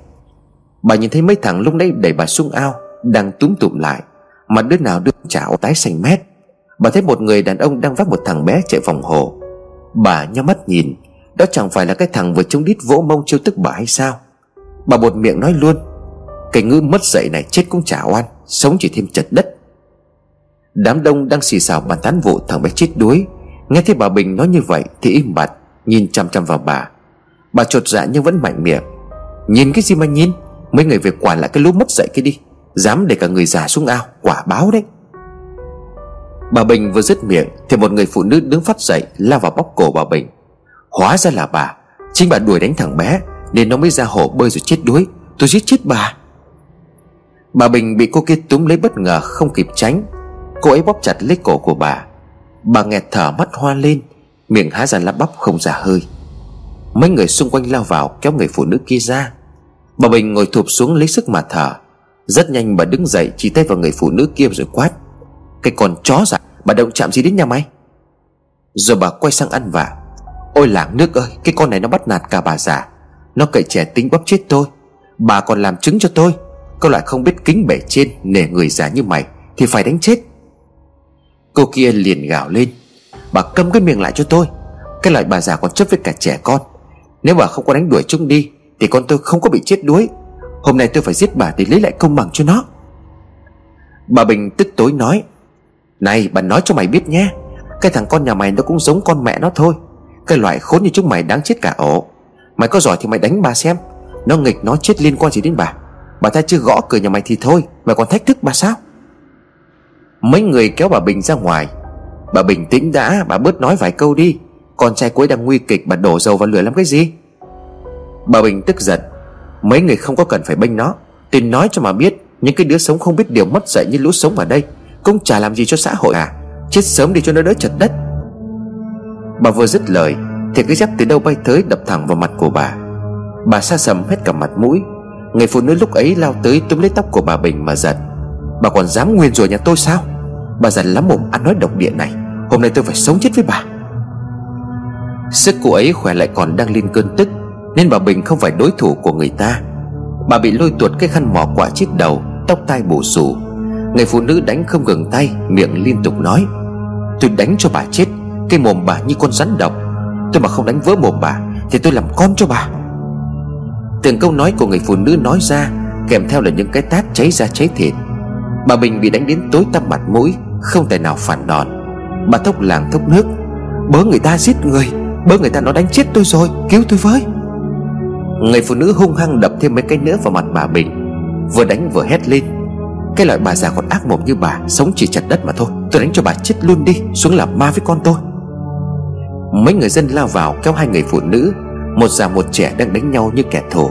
Bà nhìn thấy mấy thằng lúc nãy đẩy bà xuống ao, Đang túm tụm lại, Mà đứa nào đứa chảo tái xanh mét. Bà thấy một người đàn ông đang vác một thằng bé chạy vòng hồ. Bà nhắm mắt nhìn, Đó chẳng phải là cái thằng vừa trông đít vỗ mông chiêu tức bà hay sao? Bà bột miệng nói luôn, Cái ngư mất dậy này chết cũng chả oan, Sống chỉ thêm chật đất. Đám đông đang xì xào bàn tán vụ thằng bé chết đuối. Nghe thấy bà Bình nói như vậy Thì im bặt, Nhìn chăm chăm vào bà. Bà chột dạ nhưng vẫn mạnh miệng. Nhìn cái gì mà nhìn? Mấy người về quản lại cái lũ mất dậy kia đi. Dám để cả người già xuống ao, Quả báo đấy. Bà Bình vừa dứt miệng Thì một người phụ nữ đứng phát dậy, Lao vào bóc cổ bà Bình. Hóa ra là bà. Chính bà đuổi đánh thằng bé, Nên nó mới ra hồ bơi rồi chết đuối. Tôi giết chết bà. Bà Bình bị cô kia túm lấy bất ngờ, không kịp tránh. Cô ấy bóp chặt lấy cổ của bà. Bà nghẹt thở mắt hoa lên, Miệng há ra lắp bắp không ra hơi. Mấy người xung quanh lao vào kéo người phụ nữ kia ra. Bà Bình ngồi thụp xuống lấy sức mà thở. Rất nhanh bà đứng dậy, chỉ tay vào người phụ nữ kia rồi quát. Cái con chó dạ Bà động chạm gì đến nhà mày? Rồi bà quay sang ăn vả Ôi làng nước ơi, Cái con này nó bắt nạt cả bà già. Nó cậy trẻ tính bóp chết tôi. Bà còn làm chứng cho tôi. Có lại không biết kính bể trên, Nể người già như mày, Thì phải đánh chết. Cô kia liền gào lên. Bà câm cái miệng lại cho tôi. Cái loại bà già còn chấp với cả trẻ con. Nếu bà không có đánh đuổi chúng đi, Thì con tôi không có bị chết đuối. Hôm nay tôi phải giết bà để lấy lại công bằng cho nó. Bà Bình tức tối nói, Này, bà nói cho mày biết nhé, Cái thằng con nhà mày nó cũng giống con mẹ nó thôi. Cái loại khốn như chúng mày đáng chết cả ổ. Mày có giỏi thì mày đánh bà xem. Nó nghịch nó chết liên quan gì đến bà. Bà ta chưa gõ cửa nhà mày thì thôi, Mày còn thách thức bà sao? Mấy người kéo bà Bình ra ngoài. Bà bình tĩnh đã, Bà bớt nói vài câu đi. Con trai cô ấy đang nguy kịch Bà đổ dầu vào lửa làm cái gì? Bà Bình tức giận. Mấy người không có cần phải bênh nó. Tin nói cho mà biết, Những cái đứa sống không biết điều mất dạy như lũ sống ở đây, Cũng chả làm gì cho xã hội à? Chết sớm đi cho nó đỡ chật đất. Bà vừa dứt lời, Thì cái dép từ đâu bay tới đập thẳng vào mặt của bà. Bà xa sầm hết cả mặt mũi. Người phụ nữ lúc ấy lao tới túm lấy tóc của bà Bình mà giật Bà còn dám nguyên rủa nhà tôi sao? Bà giận lắm mồm ăn nói độc địa này. Hôm nay tôi phải sống chết với bà. Sức cô ấy khỏe lại còn đang lên cơn tức, Nên bà Bình không phải đối thủ của người ta. Bà bị lôi tuột cái khăn mỏ quả chiếc đầu, Tóc tai bù xù. Người phụ nữ đánh không ngừng tay, Miệng liên tục nói, Tôi đánh cho bà chết, Cái mồm bà như con rắn độc. Tôi mà không đánh vỡ mồm bà, Thì tôi làm con cho bà. Từng câu nói của người phụ nữ nói ra, Kèm theo là những cái tát cháy ra cháy thịt. Bà Bình bị đánh đến tối tăm mặt mũi, Không thể nào phản đòn. Bà thốc làng thốc nước, Bớ người ta giết người. Bớ người ta nó đánh chết tôi rồi, Cứu tôi với. Người phụ nữ hung hăng đập thêm mấy cái nữa vào mặt bà Bình, Vừa đánh vừa hét lên. Cái loại bà già còn ác mồm như bà, Sống chỉ chặt đất mà thôi. Tôi đánh cho bà chết luôn đi, Xuống làm ma với con tôi. Mấy người dân lao vào kéo hai người phụ nữ, Một già một trẻ đang đánh nhau như kẻ thù.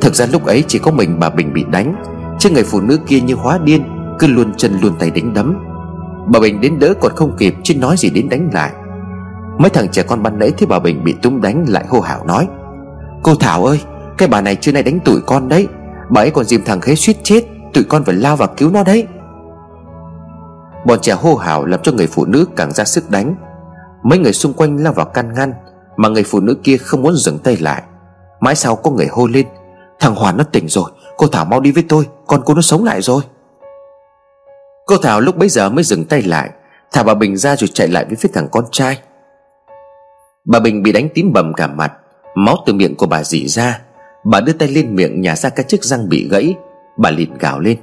Thực ra lúc ấy chỉ có mình bà Bình bị đánh, Chứ người phụ nữ kia như hóa điên, Cứ luôn chân luôn tay đánh đấm. Bà Bình đến đỡ còn không kịp, Chứ nói gì đến đánh lại. Mấy thằng trẻ con ban nãy thấy bà Bình bị túm đánh Lại hô hào nói, Cô Thảo ơi, Cái bà này trưa nay đánh tụi con đấy. Bà ấy còn dìm thằng khế suýt chết, Tụi con phải lao vào cứu nó đấy. Bọn trẻ hô hào làm cho người phụ nữ càng ra sức đánh. Mấy người xung quanh lao vào can ngăn, Mà người phụ nữ kia không muốn dừng tay lại. Mãi sau có người hô lên, Thằng Hoàn nó tỉnh rồi, Cô Thảo mau đi với tôi, Con cô nó sống lại rồi. Cô Thảo lúc bấy giờ mới dừng tay lại, Thả bà Bình ra rồi chạy lại với phía thằng con trai. Bà Bình bị đánh tím bầm cả mặt, Máu từ miệng của bà dỉ ra. Bà đưa tay lên miệng nhả ra các chiếc răng bị gãy. Bà liền gào lên.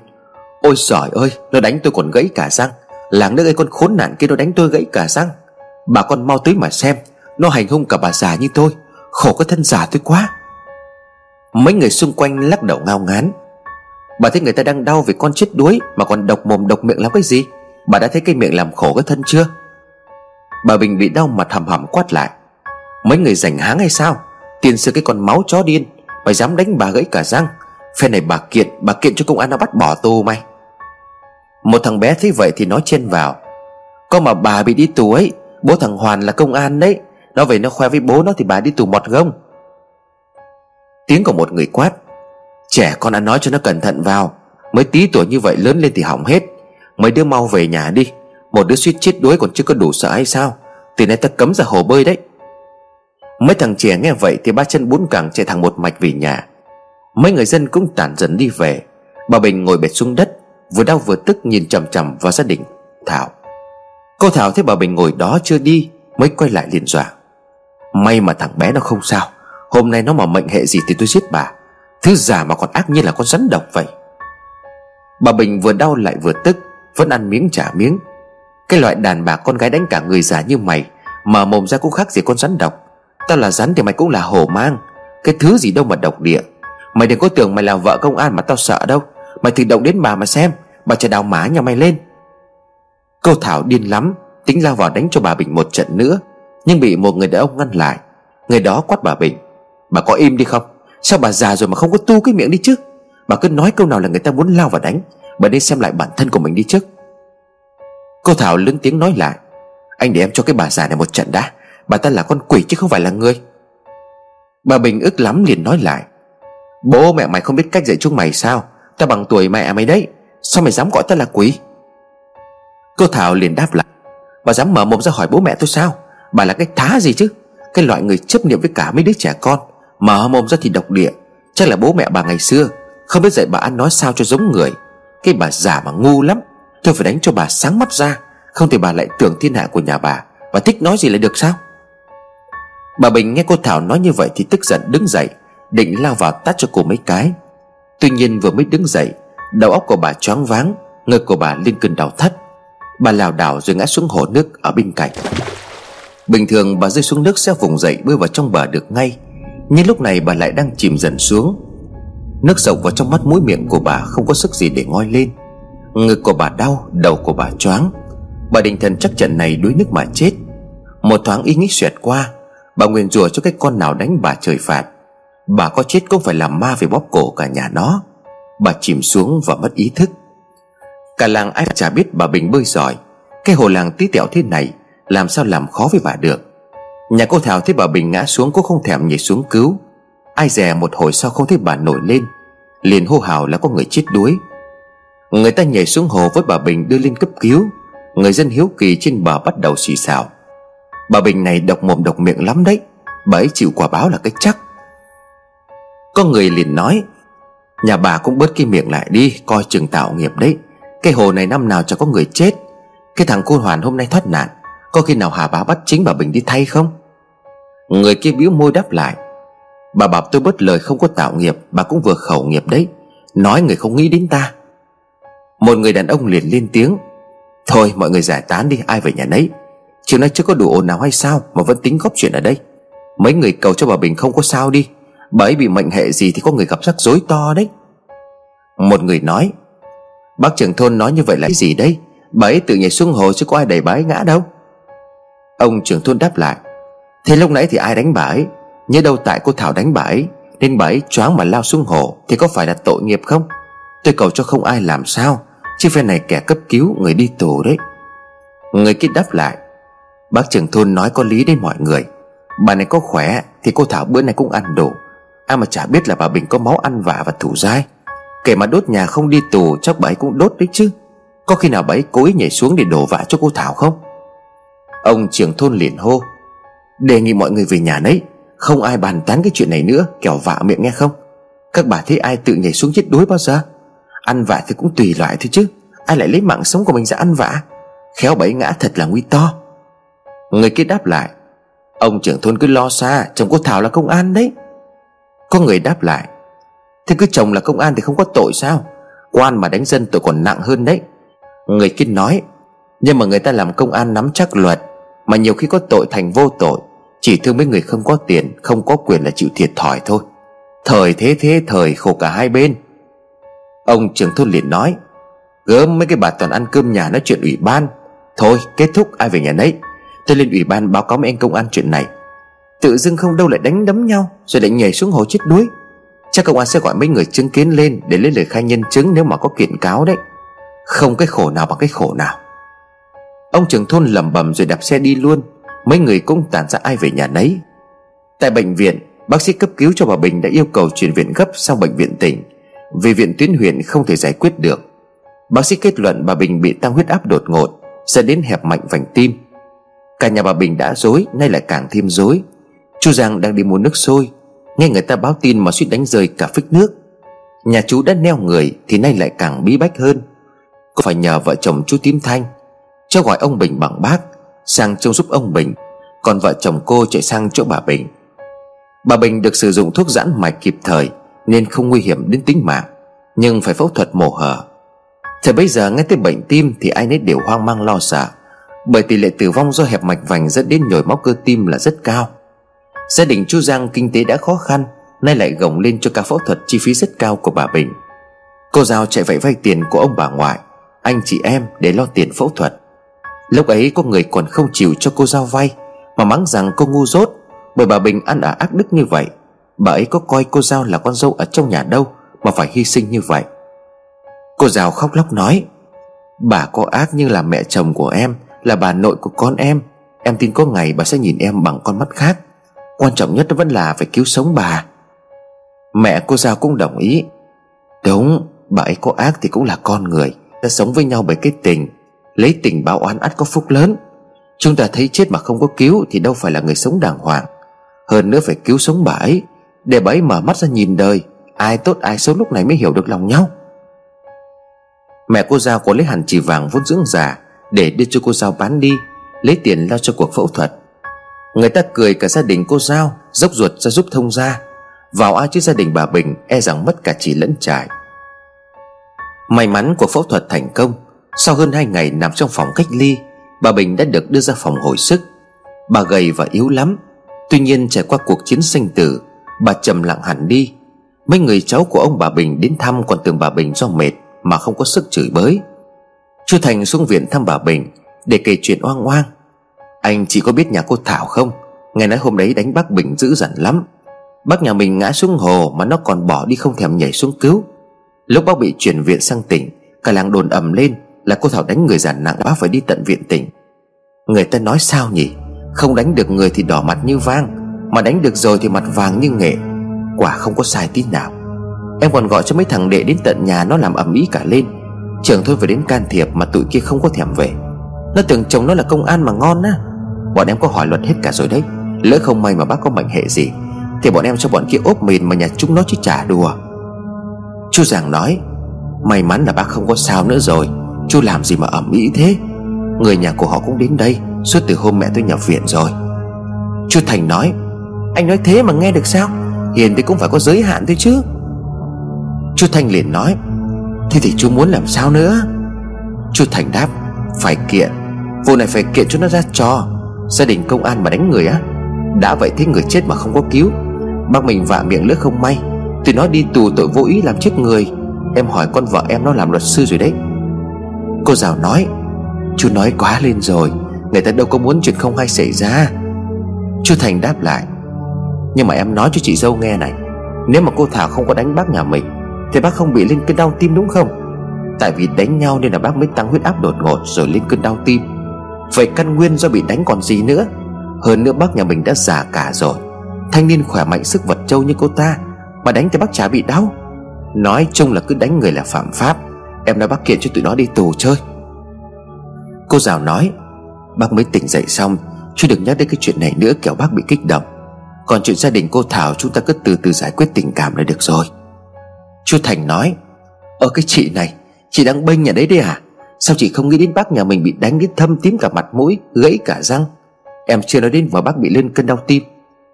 Ôi giỏi ơi, Nó đánh tôi còn gãy cả răng. Làng nước ấy con khốn nạn kia nó đánh tôi gãy cả răng. Bà con mau tới mà xem, Nó hành hung cả bà già như tôi. Khổ cái thân già tôi quá. Mấy người xung quanh lắc đầu ngao ngán. Bà thấy người ta đang đau vì con chết đuối Mà còn độc mồm độc miệng làm cái gì? Bà đã thấy cái miệng làm khổ cái thân chưa? Bà Bình bị đau mặt hầm hầm quát lại. Mấy người rảnh háng hay sao? Tiền sư cái con máu chó điên, Mày dám đánh bà gãy cả răng. Phe này bà kiện Bà kiện cho công an nó bắt bỏ tù mày. Một thằng bé thấy vậy thì nói chen vào. Có mà bà bị đi tù ấy, Bố thằng Hoàn là công an đấy. Nó về nó khoe với bố nó thì bà đi tù mọt gông. Tiếng của một người quát. Trẻ, con đã nói cho nó cẩn thận vào. Mới tí tuổi như vậy lớn lên thì hỏng hết. Mấy đứa mau về nhà đi. Một đứa suýt chết đuối còn chưa có đủ sợ hay sao? Từ nay ta cấm ra hồ bơi đấy. Mấy thằng trẻ nghe vậy thì ba chân bốn cẳng chạy thẳng một mạch về nhà. Mấy người dân cũng tản dần đi về. Bà Bình ngồi bệt xuống đất, Vừa đau vừa tức nhìn chầm chầm vào gia đình, Thảo. Cô Thảo thấy bà Bình ngồi đó chưa đi, Mới quay lại liền dọa. May mà thằng bé nó không sao, Hôm nay nó mà mệnh hệ gì thì tôi giết bà. Thứ giả mà còn ác như là con rắn độc vậy. Bà Bình vừa đau lại vừa tức, Vẫn ăn miếng trả miếng. Cái loại đàn bà con gái đánh cả người già như mày, Mà mồm ra cũng khác gì con rắn độc. Tao là rắn thì mày cũng là hổ mang. Cái thứ gì đâu mà độc địa. Mày đừng có tưởng mày là vợ công an mà tao sợ đâu. Mày thử động đến bà mà xem. Bà chờ đào má nhà mày lên. Cô Thảo điên lắm, Tính lao vào đánh cho bà Bình một trận nữa. Nhưng bị một người đàn ông ngăn lại. Người đó quát bà Bình. Bà có im đi không? Sao bà già rồi mà không có tu cái miệng đi chứ? Bà cứ nói câu nào là người ta muốn lao vào đánh. Bà nên xem lại bản thân của mình đi trước Cô Thảo lớn tiếng nói lại. Anh để em cho cái bà già này một trận đã. Bà ta là con quỷ chứ không phải là người. Bà Bình ức lắm liền nói lại, Bố mẹ mày không biết cách dạy chúng mày sao? Ta bằng tuổi mẹ mày đấy, Sao mày dám gọi ta là quỷ? Cô Thảo liền đáp lại, Bà dám mở mồm ra hỏi bố mẹ tôi sao? Bà là cái thá gì chứ? Cái loại người chấp niệm với cả mấy đứa trẻ con. Mở mồm ra thì độc địa, Chắc là bố mẹ bà ngày xưa Không biết dạy bà ăn nói sao cho giống người. Cái bà già mà ngu lắm, Tôi phải đánh cho bà sáng mắt ra, Không thì bà lại tưởng thiên hạ của nhà bà. Bà thích nói gì lại được sao? Bà Bình nghe cô Thảo nói như vậy Thì tức giận đứng dậy Định lao vào tát cho cô mấy cái. Tuy nhiên vừa mới đứng dậy Đầu óc của bà choáng váng Ngực của bà lên cơn đau thắt. Bà lảo đảo rồi ngã xuống hồ nước ở bên cạnh. Bình thường bà rơi xuống nước sẽ vùng dậy bơi vào trong bờ được ngay Nhưng lúc này bà lại đang chìm dần xuống. Nước sộc vào trong mắt mũi miệng của bà không có sức gì để ngoi lên. Ngực của bà đau, đầu của bà choáng. Bà định thần chắc trận này đuối nước mà chết. Một thoáng ý nghĩ xoẹt qua Bà nguyện rủa cho cái con nào đánh bà trời phạt. Bà có chết cũng phải làm ma về bóp cổ cả nhà nó. Bà chìm xuống và mất ý thức. Cả làng ai chả biết bà Bình bơi giỏi. Cái hồ làng tí tẹo thế này, Làm sao làm khó với bà được? Nhà cô Thảo thấy bà Bình ngã xuống Cũng không thèm nhảy xuống cứu. Ai dè một hồi sau không thấy bà nổi lên, Liền hô hào là có người chết đuối. Người ta nhảy xuống hồ với bà Bình đưa lên cấp cứu. Người dân hiếu kỳ trên bờ bắt đầu xì xào. Bà Bình này độc mồm độc miệng lắm đấy, Bà ấy chịu quả báo là cái chắc. Có người liền nói, Nhà bà cũng bớt cái miệng lại đi, Coi chừng tạo nghiệp đấy. Cái hồ này năm nào chẳng có người chết. Cái thằng cô Hoàn hôm nay thoát nạn, Có khi nào Hà bá bắt chính bà Bình đi thay không? Người kia biếu môi đáp lại, Bà bảo tôi bớt lời không có tạo nghiệp, Bà cũng vừa khẩu nghiệp đấy. Nói người không nghĩ đến ta. Một người đàn ông liền lên tiếng, Thôi mọi người giải tán đi, ai về nhà nấy. Chiều nay chưa có đủ ồn nào hay sao Mà vẫn tính góp chuyện ở đây? Mấy người cầu cho bà Bình không có sao đi. Bà ấy bị mệnh hệ gì thì có người gặp rắc rối to đấy. Một người nói, Bác trưởng thôn nói như vậy là cái gì đấy Bà ấy tự nhảy xuống hồ chứ có ai đẩy bà ấy ngã đâu. Ông trưởng thôn đáp lại, Thế lúc nãy thì ai đánh bà ấy? Nhớ đâu tại cô Thảo đánh bà ấy, Nên bà ấy choáng mà lao xuống hồ, Thì có phải là tội nghiệp không? Tôi cầu cho không ai làm sao, Chứ phe này kẻ cấp cứu, người đi tù đấy. Người kia đáp lại Bác trưởng thôn nói có lý đấy mọi người. Bà này có khỏe Thì cô Thảo bữa nay cũng ăn đủ Ai mà chả biết là bà Bình có máu ăn vạ và thủ dai. Kể mà đốt nhà không đi tù, Chắc bà ấy cũng đốt đấy chứ. Có khi nào bà ấy cố ý nhảy xuống để đổ vạ cho cô Thảo không? Ông trưởng thôn liền hô. Đề nghị mọi người về nhà nấy. Không ai bàn tán cái chuyện này nữa, Kẻo vạ miệng nghe không? Các bà thấy ai tự nhảy xuống chết đuối bao giờ? Ăn vạ thì cũng tùy loại thôi chứ. Ai lại lấy mạng sống của mình ra ăn vạ Khéo bấy ngã thật là nguy to. Người kia đáp lại, Ông trưởng thôn cứ lo xa, Chồng cô Thảo là công an đấy. Có người đáp lại, Thế cứ chồng là công an thì không có tội sao? Quan mà đánh dân tội còn nặng hơn đấy. Người kia nói, Nhưng mà người ta làm công an nắm chắc luật, Mà nhiều khi có tội thành vô tội, Chỉ thương mấy người không có tiền, Không có quyền là chịu thiệt thòi thôi. Thời thế thế, thời khổ cả hai bên. Ông trưởng thôn liền nói, Gớm mấy cái bà toàn ăn cơm nhà nói chuyện ủy ban. Thôi, kết thúc, ai về nhà nấy. Tôi lên ủy ban báo cáo với anh công an chuyện này. Tự dưng không đâu lại đánh đấm nhau, Rồi lại nhảy xuống hồ chết đuối. Chắc công an sẽ gọi mấy người chứng kiến lên Để lấy lời khai nhân chứng nếu mà có kiện cáo đấy. Không cái khổ nào bằng cái khổ nào. Ông trưởng thôn lẩm bẩm rồi đạp xe đi luôn. Mấy người cũng tản ra ai về nhà nấy. Tại bệnh viện, Bác sĩ cấp cứu cho bà Bình đã yêu cầu chuyển viện gấp sang bệnh viện tỉnh. Vì viện tuyến huyện không thể giải quyết được. Bác sĩ kết luận bà Bình bị tăng huyết áp đột ngột, Dẫn đến hẹp mạnh vành tim. Cả nhà bà Bình đã dối, Nay lại càng thêm dối. Chú Giang đang đi mua nước sôi, Nghe người ta báo tin mà suýt đánh rơi cả phích nước. Nhà chú đã neo người Thì nay lại càng bí bách hơn. Cô phải nhờ vợ chồng chú Tím Thanh, Cho gọi ông Bình bằng bác, Sang trông giúp ông Bình, Còn vợ chồng cô chạy sang chỗ bà Bình. Bà Bình được sử dụng thuốc giãn mạch kịp thời, Nên không nguy hiểm đến tính mạng, Nhưng phải phẫu thuật mổ hở. Thời bây giờ nghe tới bệnh tim Thì ai nấy đều hoang mang lo sợ. Bởi tỷ lệ tử vong do hẹp mạch vành dẫn đến nhồi máu cơ tim là rất cao. Gia đình chú Giang kinh tế đã khó khăn, Nay lại gồng lên cho ca phẫu thuật chi phí rất cao của bà Bình. Cô Giao chạy vậy vay tiền của ông bà ngoại, Anh chị em để lo tiền phẫu thuật. Lúc ấy có người còn không chịu cho cô Giao vay, Mà mắng rằng cô ngu dốt, Bởi bà Bình ăn ở ác đức như vậy. Bà ấy có coi cô Giao là con dâu ở trong nhà đâu Mà phải hy sinh như vậy. Cô Giao khóc lóc nói, Bà có ác như là mẹ chồng của em là bà nội của con em. Em tin có ngày bà sẽ nhìn em bằng con mắt khác. Quan trọng nhất vẫn là phải cứu sống bà. Mẹ cô Giao cũng đồng ý. Đúng, Bà ấy có ác thì cũng là con người Ta sống với nhau bởi cái tình. Lấy tình báo oán ắt có phúc lớn. Chúng ta thấy chết mà không có cứu Thì đâu phải là người sống đàng hoàng. Hơn nữa phải cứu sống bà ấy, Để bà ấy mở mắt ra nhìn đời. Ai tốt, ai xấu lúc này mới hiểu được lòng nhau. Mẹ cô Giao có lấy hẳn chỉ vàng vốn dưỡng già. Để đưa cho cô Giao bán đi, Lấy tiền lo cho cuộc phẫu thuật. Người ta cười cả gia đình cô Giao Dốc ruột ra giúp thông gia. Vào ai chứ gia đình bà Bình E rằng mất cả chỉ lẫn trải. May mắn cuộc phẫu thuật thành công, Sau hơn hai ngày nằm trong phòng cách ly, Bà Bình đã được đưa ra phòng hồi sức. Bà gầy và yếu lắm, Tuy nhiên trải qua cuộc chiến sinh tử, Bà trầm lặng hẳn đi. Mấy người cháu của ông bà Bình đến thăm Còn tưởng bà Bình do mệt Mà không có sức chửi bới. Chú Thành xuống viện thăm bà Bình Để kể chuyện oang oang. Anh chỉ có biết nhà cô Thảo không? Nghe nói hôm đấy đánh bác Bình dữ dằn lắm. Bác nhà mình ngã xuống hồ Mà nó còn bỏ đi không thèm nhảy xuống cứu. Lúc bác bị chuyển viện sang tỉnh, Cả làng đồn ầm lên Là cô Thảo đánh người giàn nặng, bác phải đi tận viện tỉnh. Người ta nói sao nhỉ? Không đánh được người thì đỏ mặt như vang, Mà đánh được rồi thì mặt vàng như nghệ. Quả không có sai tí nào. Em còn gọi cho mấy thằng đệ đến tận nhà Nó làm ầm ĩ cả lên. Trường thôi phải đến can thiệp Mà tụi kia không có thèm về. Nó tưởng chồng nó là công an mà ngon á. Bọn em có hỏi luật hết cả rồi đấy. Lỡ không may mà bác có mệnh hệ gì, Thì bọn em cho bọn kia ốp mìn mà nhà chúng nó chứ chả đùa. Chú Giàng nói, May mắn là bác không có sao nữa rồi. Chú làm gì mà ẩm ý thế? Người nhà của họ cũng đến đây, Suốt từ hôm mẹ tôi nhập viện rồi. Chú Thành nói, Anh nói thế mà nghe được sao? Hiền thì cũng phải có giới hạn thôi chứ. Chú Thành liền nói Thế thì chú muốn làm sao nữa? Chú Thành đáp, Phải kiện. Vụ này phải kiện cho nó ra trò. Gia đình công an mà đánh người á, Đã vậy thế người chết mà không có cứu. Bác mình vạ miệng lưỡi không may. Tụi nó đi tù tội vô ý làm chết người. Em hỏi con vợ em nó làm luật sư rồi đấy. Cô giáo nói, Chú nói quá lên rồi. Người ta đâu có muốn chuyện không hay xảy ra. Chú Thành đáp lại, Nhưng mà em nói cho chị dâu nghe này. Nếu mà cô Thảo không có đánh bác nhà mình thì bác không bị lên cơn đau tim đúng không? Tại vì đánh nhau nên là bác mới tăng huyết áp đột ngột Rồi lên cơn đau tim. Vậy căn nguyên do bị đánh còn gì nữa? Hơn nữa bác nhà mình đã già cả rồi. Thanh niên khỏe mạnh sức vật trâu như cô ta, Mà đánh thì bác chả bị đau. Nói chung là cứ đánh người là phạm pháp. Em đã bắt kiện cho tụi nó đi tù chơi. Cô giáo nói, Bác mới tỉnh dậy xong Chứ đừng nhắc đến cái chuyện này nữa, kẻo bác bị kích động. Còn chuyện gia đình cô Thảo Chúng ta cứ từ từ giải quyết tình cảm là được rồi. Chú Thành nói, "Ơ, cái chị này, Chị đang bênh nhà đấy đấy à? Sao chị không nghĩ đến bác nhà mình bị đánh đến thâm tím cả mặt mũi, Gãy cả răng? Em chưa nói đến mà bác bị lên cơn đau tim.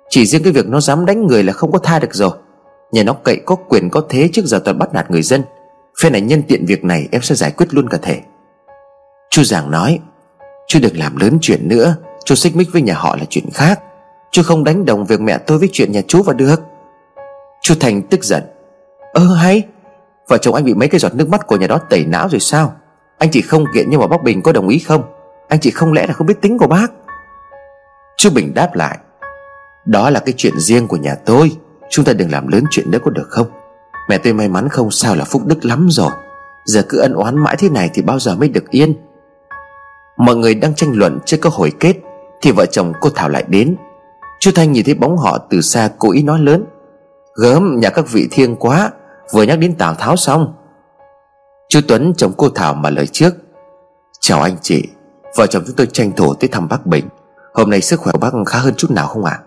Chỉ riêng cái việc nó dám đánh người là không có tha được rồi. Nhà nó cậy có quyền có thế trước giờ toàn bắt nạt người dân. Phe này nhân tiện việc này em sẽ giải quyết luôn cả thể Chú Giảng nói, Chú đừng làm lớn chuyện nữa. Chú xích mích với nhà họ là chuyện khác. Chú không đánh đồng việc mẹ tôi với chuyện nhà chú và được. Chú Thành tức giận Ơ, hay. Vợ chồng anh bị mấy cái giọt nước mắt của nhà đó tẩy não rồi sao? Anh chỉ không kiện nhưng mà bác Bình có đồng ý không? Anh chỉ không lẽ là không biết tính của bác? Chú Bình đáp lại, Đó là cái chuyện riêng của nhà tôi. Chúng ta đừng làm lớn chuyện nữa có được không? Mẹ tôi may mắn không sao là phúc đức lắm rồi. Giờ cứ ân oán mãi thế này thì bao giờ mới được yên? Mọi người đang tranh luận chưa có hồi kết Thì vợ chồng cô Thảo lại đến. Chú Thanh nhìn thấy bóng họ từ xa cố ý nói lớn, Gớm, nhà các vị thiêng quá. Vừa nhắc đến Tào Tháo xong Chú Tuấn chồng cô Thảo mà lời trước, Chào anh chị, Vợ chồng chúng tôi tranh thủ tới thăm bác Bình. Hôm nay sức khỏe của bác khá hơn chút nào không ạ? À?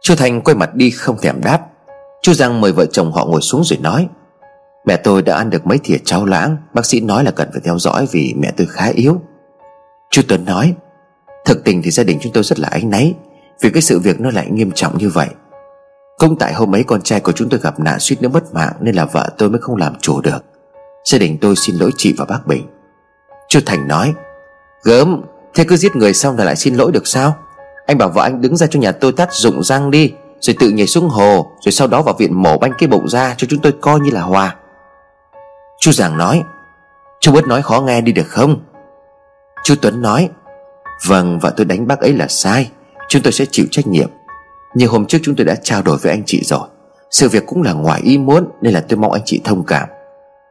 Chú Thành quay mặt đi không thèm đáp. Chú Giang mời vợ chồng họ ngồi xuống rồi nói, Mẹ tôi đã ăn được mấy thìa cháo lãng, Bác sĩ nói là cần phải theo dõi vì mẹ tôi khá yếu. Chú Tuấn nói, Thực tình thì gia đình chúng tôi rất là áy náy, Vì cái sự việc nó lại nghiêm trọng như vậy công tại hôm ấy con trai của chúng tôi gặp nạn suýt nữa mất mạng Nên là vợ tôi mới không làm chủ được. Gia đình tôi xin lỗi chị và bác Bình. Chú Thành nói, Gớm, Thế cứ giết người xong là lại xin lỗi được sao? Anh bảo vợ anh đứng ra cho nhà tôi tắt dụng răng đi, Rồi tự nhảy xuống hồ, Rồi sau đó vào viện mổ banh cái bụng ra Cho chúng tôi coi như là hòa. Chú Giàng nói, Chú bớt nói khó nghe đi được không? Chú Tuấn nói Vâng vợ tôi đánh bác ấy là sai, Chúng tôi sẽ chịu trách nhiệm. Như hôm trước chúng tôi đã trao đổi với anh chị rồi. Sự việc cũng là ngoài ý muốn, Nên là tôi mong anh chị thông cảm.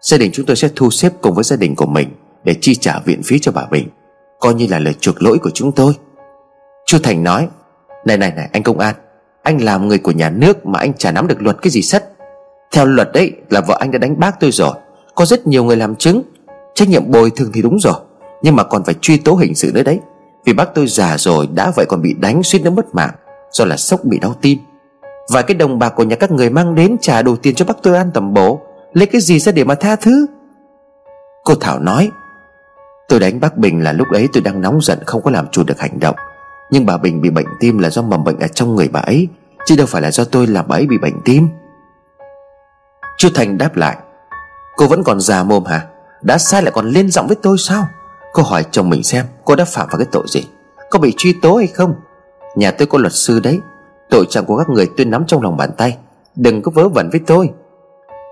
Gia đình chúng tôi sẽ thu xếp cùng với gia đình của mình Để chi trả viện phí cho bà Bình. Coi như là lời chuộc lỗi của chúng tôi. Chú Thành nói, Này này này, anh công an, Anh làm người của nhà nước mà anh chả nắm được luật cái gì sắt? Theo luật đấy là vợ anh đã đánh bác tôi rồi, Có rất nhiều người làm chứng. Trách nhiệm bồi thường thì đúng rồi, Nhưng mà còn phải truy tố hình sự nữa đấy. Vì bác tôi già rồi, đã vậy còn bị đánh suýt nữa mất mạng. Do là sốc bị đau tim. Vài cái đồng bạc của nhà các người mang đến trả đủ tiền cho bác tôi ăn tầm bổ, Lấy cái gì ra để mà tha thứ? Cô Thảo nói, Tôi đánh bác Bình là lúc ấy tôi đang nóng giận, không có làm chủ được hành động. Nhưng bà Bình bị bệnh tim là do mầm bệnh ở trong người bà ấy, Chứ đâu phải là do tôi làm bà ấy bị bệnh tim. Chú Thành đáp lại, Cô vẫn còn già mồm hả? Đã sai lại còn lên giọng với tôi sao? Cô hỏi chồng mình xem, cô đã phạm vào cái tội gì? Có bị truy tố hay không? Nhà tôi có luật sư đấy. Tội trạng của các người tôi nắm trong lòng bàn tay. Đừng có vớ vẩn với tôi.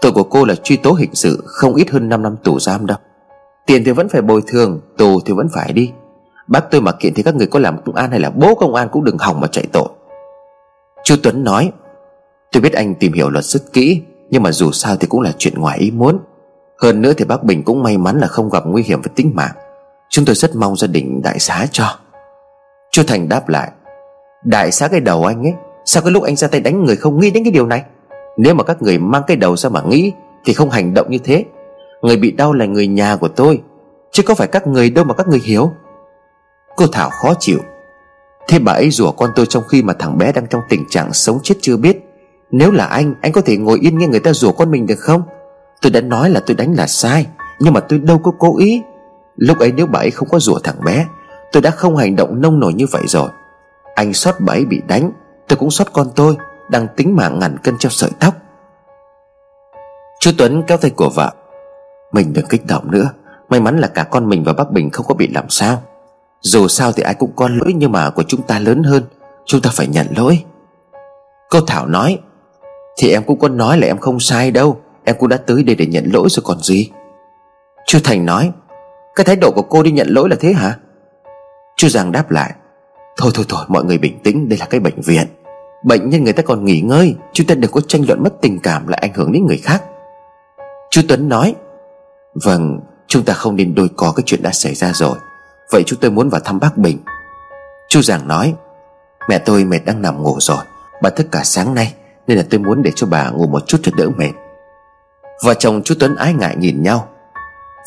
Tội của cô là truy tố hình sự, Không ít hơn 5 năm tù giam đâu. Tiền thì vẫn phải bồi thường, Tù thì vẫn phải đi. Bác tôi mà kiện thì các người có làm công an hay là bố công an Cũng đừng hỏng mà chạy tội. Chú Tuấn nói, Tôi biết anh tìm hiểu luật rất kỹ, Nhưng mà dù sao thì cũng là chuyện ngoài ý muốn. Hơn nữa thì bác Bình cũng may mắn là không gặp nguy hiểm với tính mạng. Chúng tôi rất mong gia đình đại xá cho. Chú Thành đáp lại Đại xá cái đầu anh ấy, Sao cái lúc anh ra tay đánh người không nghĩ đến cái điều này? Nếu mà các người mang cái đầu ra mà nghĩ, Thì không hành động như thế. Người bị đau là người nhà của tôi, Chứ có phải các người đâu mà các người hiểu. Cô Thảo khó chịu. Thế bà ấy rủa con tôi trong khi mà thằng bé đang trong tình trạng sống chết chưa biết. Nếu là anh Anh có thể ngồi yên nghe người ta rủa con mình được không? Tôi đã nói là tôi đánh là sai, Nhưng mà tôi đâu có cố ý. Lúc ấy nếu bà ấy không có rủa thằng bé, Tôi đã không hành động nông nổi như vậy rồi. Anh xót bà ấy bị đánh, Tôi cũng xót con tôi, Đang tính mạng ngàn cân treo sợi tóc. Chú Tuấn kéo tay của vợ. Mình đừng kích động nữa, May mắn là cả con mình và bác Bình không có bị làm sao. Dù sao thì ai cũng có lỗi Nhưng mà của chúng ta lớn hơn, Chúng ta phải nhận lỗi. Cô Thảo nói, Thì em cũng có nói là em không sai đâu, Em cũng đã tới đây để nhận lỗi rồi còn gì. Chú Thành nói, Cái thái độ của cô đi nhận lỗi là thế hả? Chú Giang đáp lại Thôi thôi thôi, mọi người bình tĩnh, Đây là cái bệnh viện. Bệnh nhân người ta còn nghỉ ngơi Chúng ta đừng có tranh luận mất tình cảm Lại ảnh hưởng đến người khác. Chú Tuấn nói Vâng chúng ta không nên đôi có cái chuyện đã xảy ra rồi. Vậy chúng tôi muốn vào thăm bác Bình. Chú Giảng nói, Mẹ tôi mệt đang nằm ngủ rồi. Bà thức cả sáng nay, Nên là tôi muốn để cho bà ngủ một chút cho đỡ mệt. Vợ chồng chú Tuấn ái ngại nhìn nhau.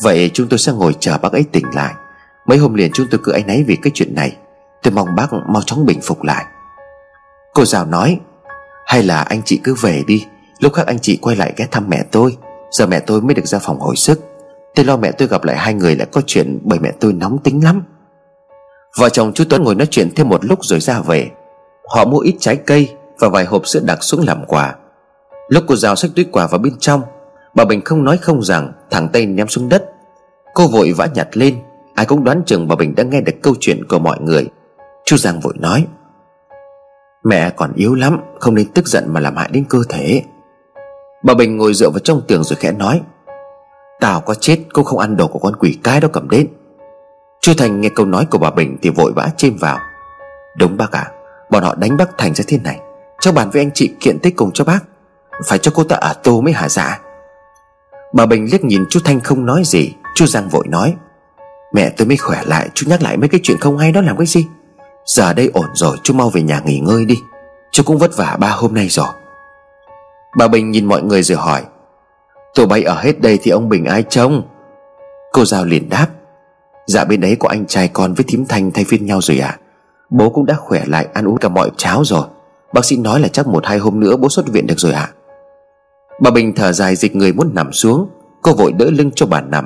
Vậy chúng tôi sẽ ngồi chờ bác ấy tỉnh lại. Mấy hôm liền chúng tôi cứ áy náy vì cái chuyện này. Tôi mong bác mau chóng bình phục lại. Cô giáo nói, Hay là anh chị cứ về đi. Lúc khác anh chị quay lại ghé thăm mẹ tôi. Giờ mẹ tôi mới được ra phòng hồi sức. Tôi lo mẹ tôi gặp lại hai người lại có chuyện Bởi mẹ tôi nóng tính lắm. Vợ chồng chú Tuấn ngồi nói chuyện thêm một lúc rồi ra về. Họ mua ít trái cây Và vài hộp sữa đặc xuống làm quà. Lúc cô giáo xách túi quà vào bên trong, Bà Bình không nói không rằng Thẳng tay ném xuống đất. Cô vội vã nhặt lên, Ai cũng đoán chừng bà Bình đã nghe được câu chuyện của mọi người. Chú Giang vội nói Mẹ còn yếu lắm Không nên tức giận mà làm hại đến cơ thể. Bà Bình ngồi dựa vào trong tường rồi khẽ nói Tao có chết cũng không ăn đồ của con quỷ cái đó cầm đến. Chú Thành nghe câu nói của bà Bình Thì vội vã chêm vào Đúng bác ạ à, Bọn họ đánh bác Thành ra thế này Cháu bàn với anh chị kiện tích cùng cho bác Phải cho cô ta ở tù mới hả dạ? Bà Bình liếc nhìn chú Thanh không nói gì Chú Giang vội nói Mẹ tôi mới khỏe lại Chú nhắc lại mấy cái chuyện không hay đó làm cái gì? Giờ đây ổn rồi, chú mau về nhà nghỉ ngơi đi. Chú cũng vất vả ba hôm nay rồi. Bà Bình nhìn mọi người rồi hỏi, Tụi bay ở hết đây thì ông Bình ai trông? Cô Giao liền đáp Dạ bên đấy có anh trai con với thím Thanh thay phiên nhau rồi à Bố cũng đã khỏe lại, ăn uống cả mọi cháo rồi. Bác sĩ nói là chắc một hai hôm nữa bố xuất viện được rồi ạ. À? Bà Bình thở dài dịch người muốn nằm xuống. Cô vội đỡ lưng cho bà nằm.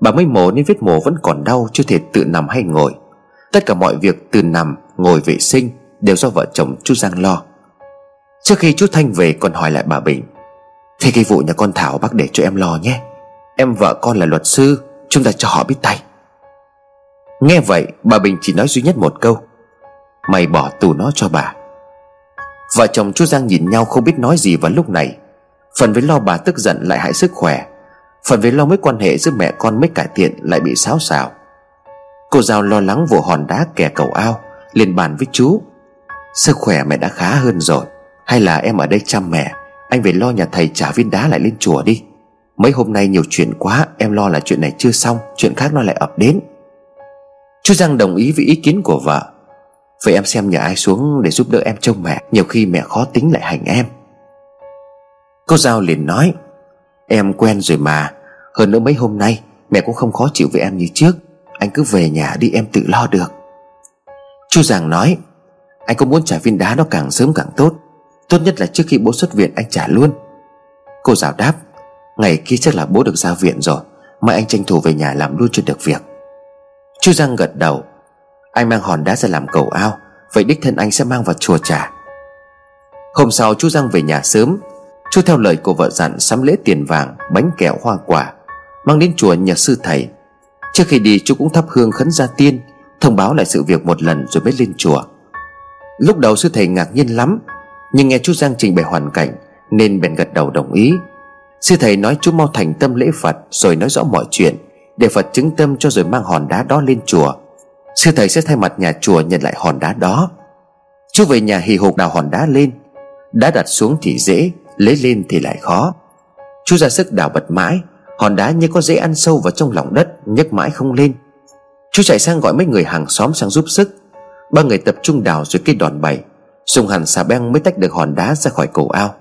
Bà mới mổ nên vết mổ vẫn còn đau, Chưa thể tự nằm hay ngồi. Tất cả mọi việc từ nằm, ngồi vệ sinh Đều do vợ chồng chú Giang lo. Trước khi chú Thanh về còn hỏi lại bà Bình. Thế cái vụ nhà con Thảo bác để cho em lo nhé. Em vợ con là luật sư Chúng ta cho họ biết tay. Nghe vậy bà Bình chỉ nói duy nhất một câu. Mày bỏ tù nó cho bà. Vợ chồng chú Giang nhìn nhau không biết nói gì vào lúc này. Phần với lo bà tức giận lại hại sức khỏe. Phần với lo mối quan hệ giữa mẹ con mới cải thiện lại bị xáo xào Cô Giao lo lắng vụ hòn đá kẻ cầu ao, liền bàn với chú. Sức khỏe mẹ đã khá hơn rồi, Hay là em ở đây chăm mẹ, Anh về lo nhà thầy trả viên đá lại lên chùa đi. Mấy hôm nay nhiều chuyện quá, Em lo là chuyện này chưa xong, Chuyện khác nó lại ập đến. Chú Giang đồng ý với ý kiến của vợ. Vậy em xem nhờ ai xuống để giúp đỡ em trông mẹ, Nhiều khi mẹ khó tính lại hành em. Cô Giao liền nói, Em quen rồi mà, Hơn nữa mấy hôm nay Mẹ cũng không khó chịu với em như trước. Anh cứ về nhà đi em tự lo được. Chú Giàng nói, Anh có muốn trả viên đá nó càng sớm càng tốt Tốt nhất là trước khi bố xuất viện anh trả luôn. Cô giáo đáp, Ngày kia chắc là bố được ra viện rồi, Mai anh tranh thủ về nhà làm luôn cho được việc. Chú Giang gật đầu, Anh mang hòn đá ra làm cầu ao, Vậy đích thân anh sẽ mang vào chùa trả Hôm sau chú Giang về nhà sớm Chú theo lời của vợ dặn sắm lễ tiền vàng, Bánh kẹo, hoa quả, Mang đến chùa nhờ sư thầy. Trước khi đi, chú cũng thắp hương khấn gia tiên, Thông báo lại sự việc một lần rồi mới lên chùa. Lúc đầu sư thầy ngạc nhiên lắm, Nhưng nghe chú Giang trình bày hoàn cảnh, Nên bèn gật đầu đồng ý. Sư thầy nói chú mau thành tâm lễ Phật, Rồi nói rõ mọi chuyện, Để Phật chứng tâm cho rồi mang hòn đá đó lên chùa. Sư thầy sẽ thay mặt nhà chùa nhận lại hòn đá đó. Chú về nhà hì hục đào hòn đá lên. Đá đặt xuống thì dễ, Lấy lên thì lại khó. Chú ra sức đào bật mãi Hòn đá như có dễ ăn sâu vào trong lòng đất, nhấc mãi không lên. Chú chạy sang gọi mấy người hàng xóm sang giúp sức. Ba người tập trung đào dưới cây đòn bẩy, Dùng hẳn xà beng mới tách được hòn đá ra khỏi cổ ao.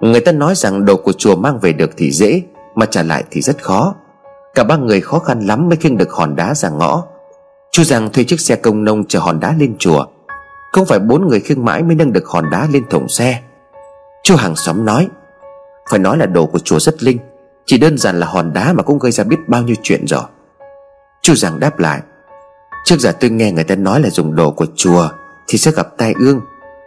Người ta nói rằng đồ của chùa mang về được thì dễ, Mà trả lại thì rất khó. Cả ba người khó khăn lắm mới khiêng được hòn đá ra ngõ. Chú Giang thuê chiếc xe công nông chở hòn đá lên chùa. Không phải bốn người khiêng mãi mới nâng được hòn đá lên thùng xe. Chú hàng xóm nói, Phải nói là đồ của chùa rất linh chỉ đơn giản là hòn đá mà cũng gây ra biết bao nhiêu chuyện rồi. Chú Giang đáp lại, Trước giờ tôi nghe người ta nói là dùng đồ của chùa Thì sẽ gặp tai ương,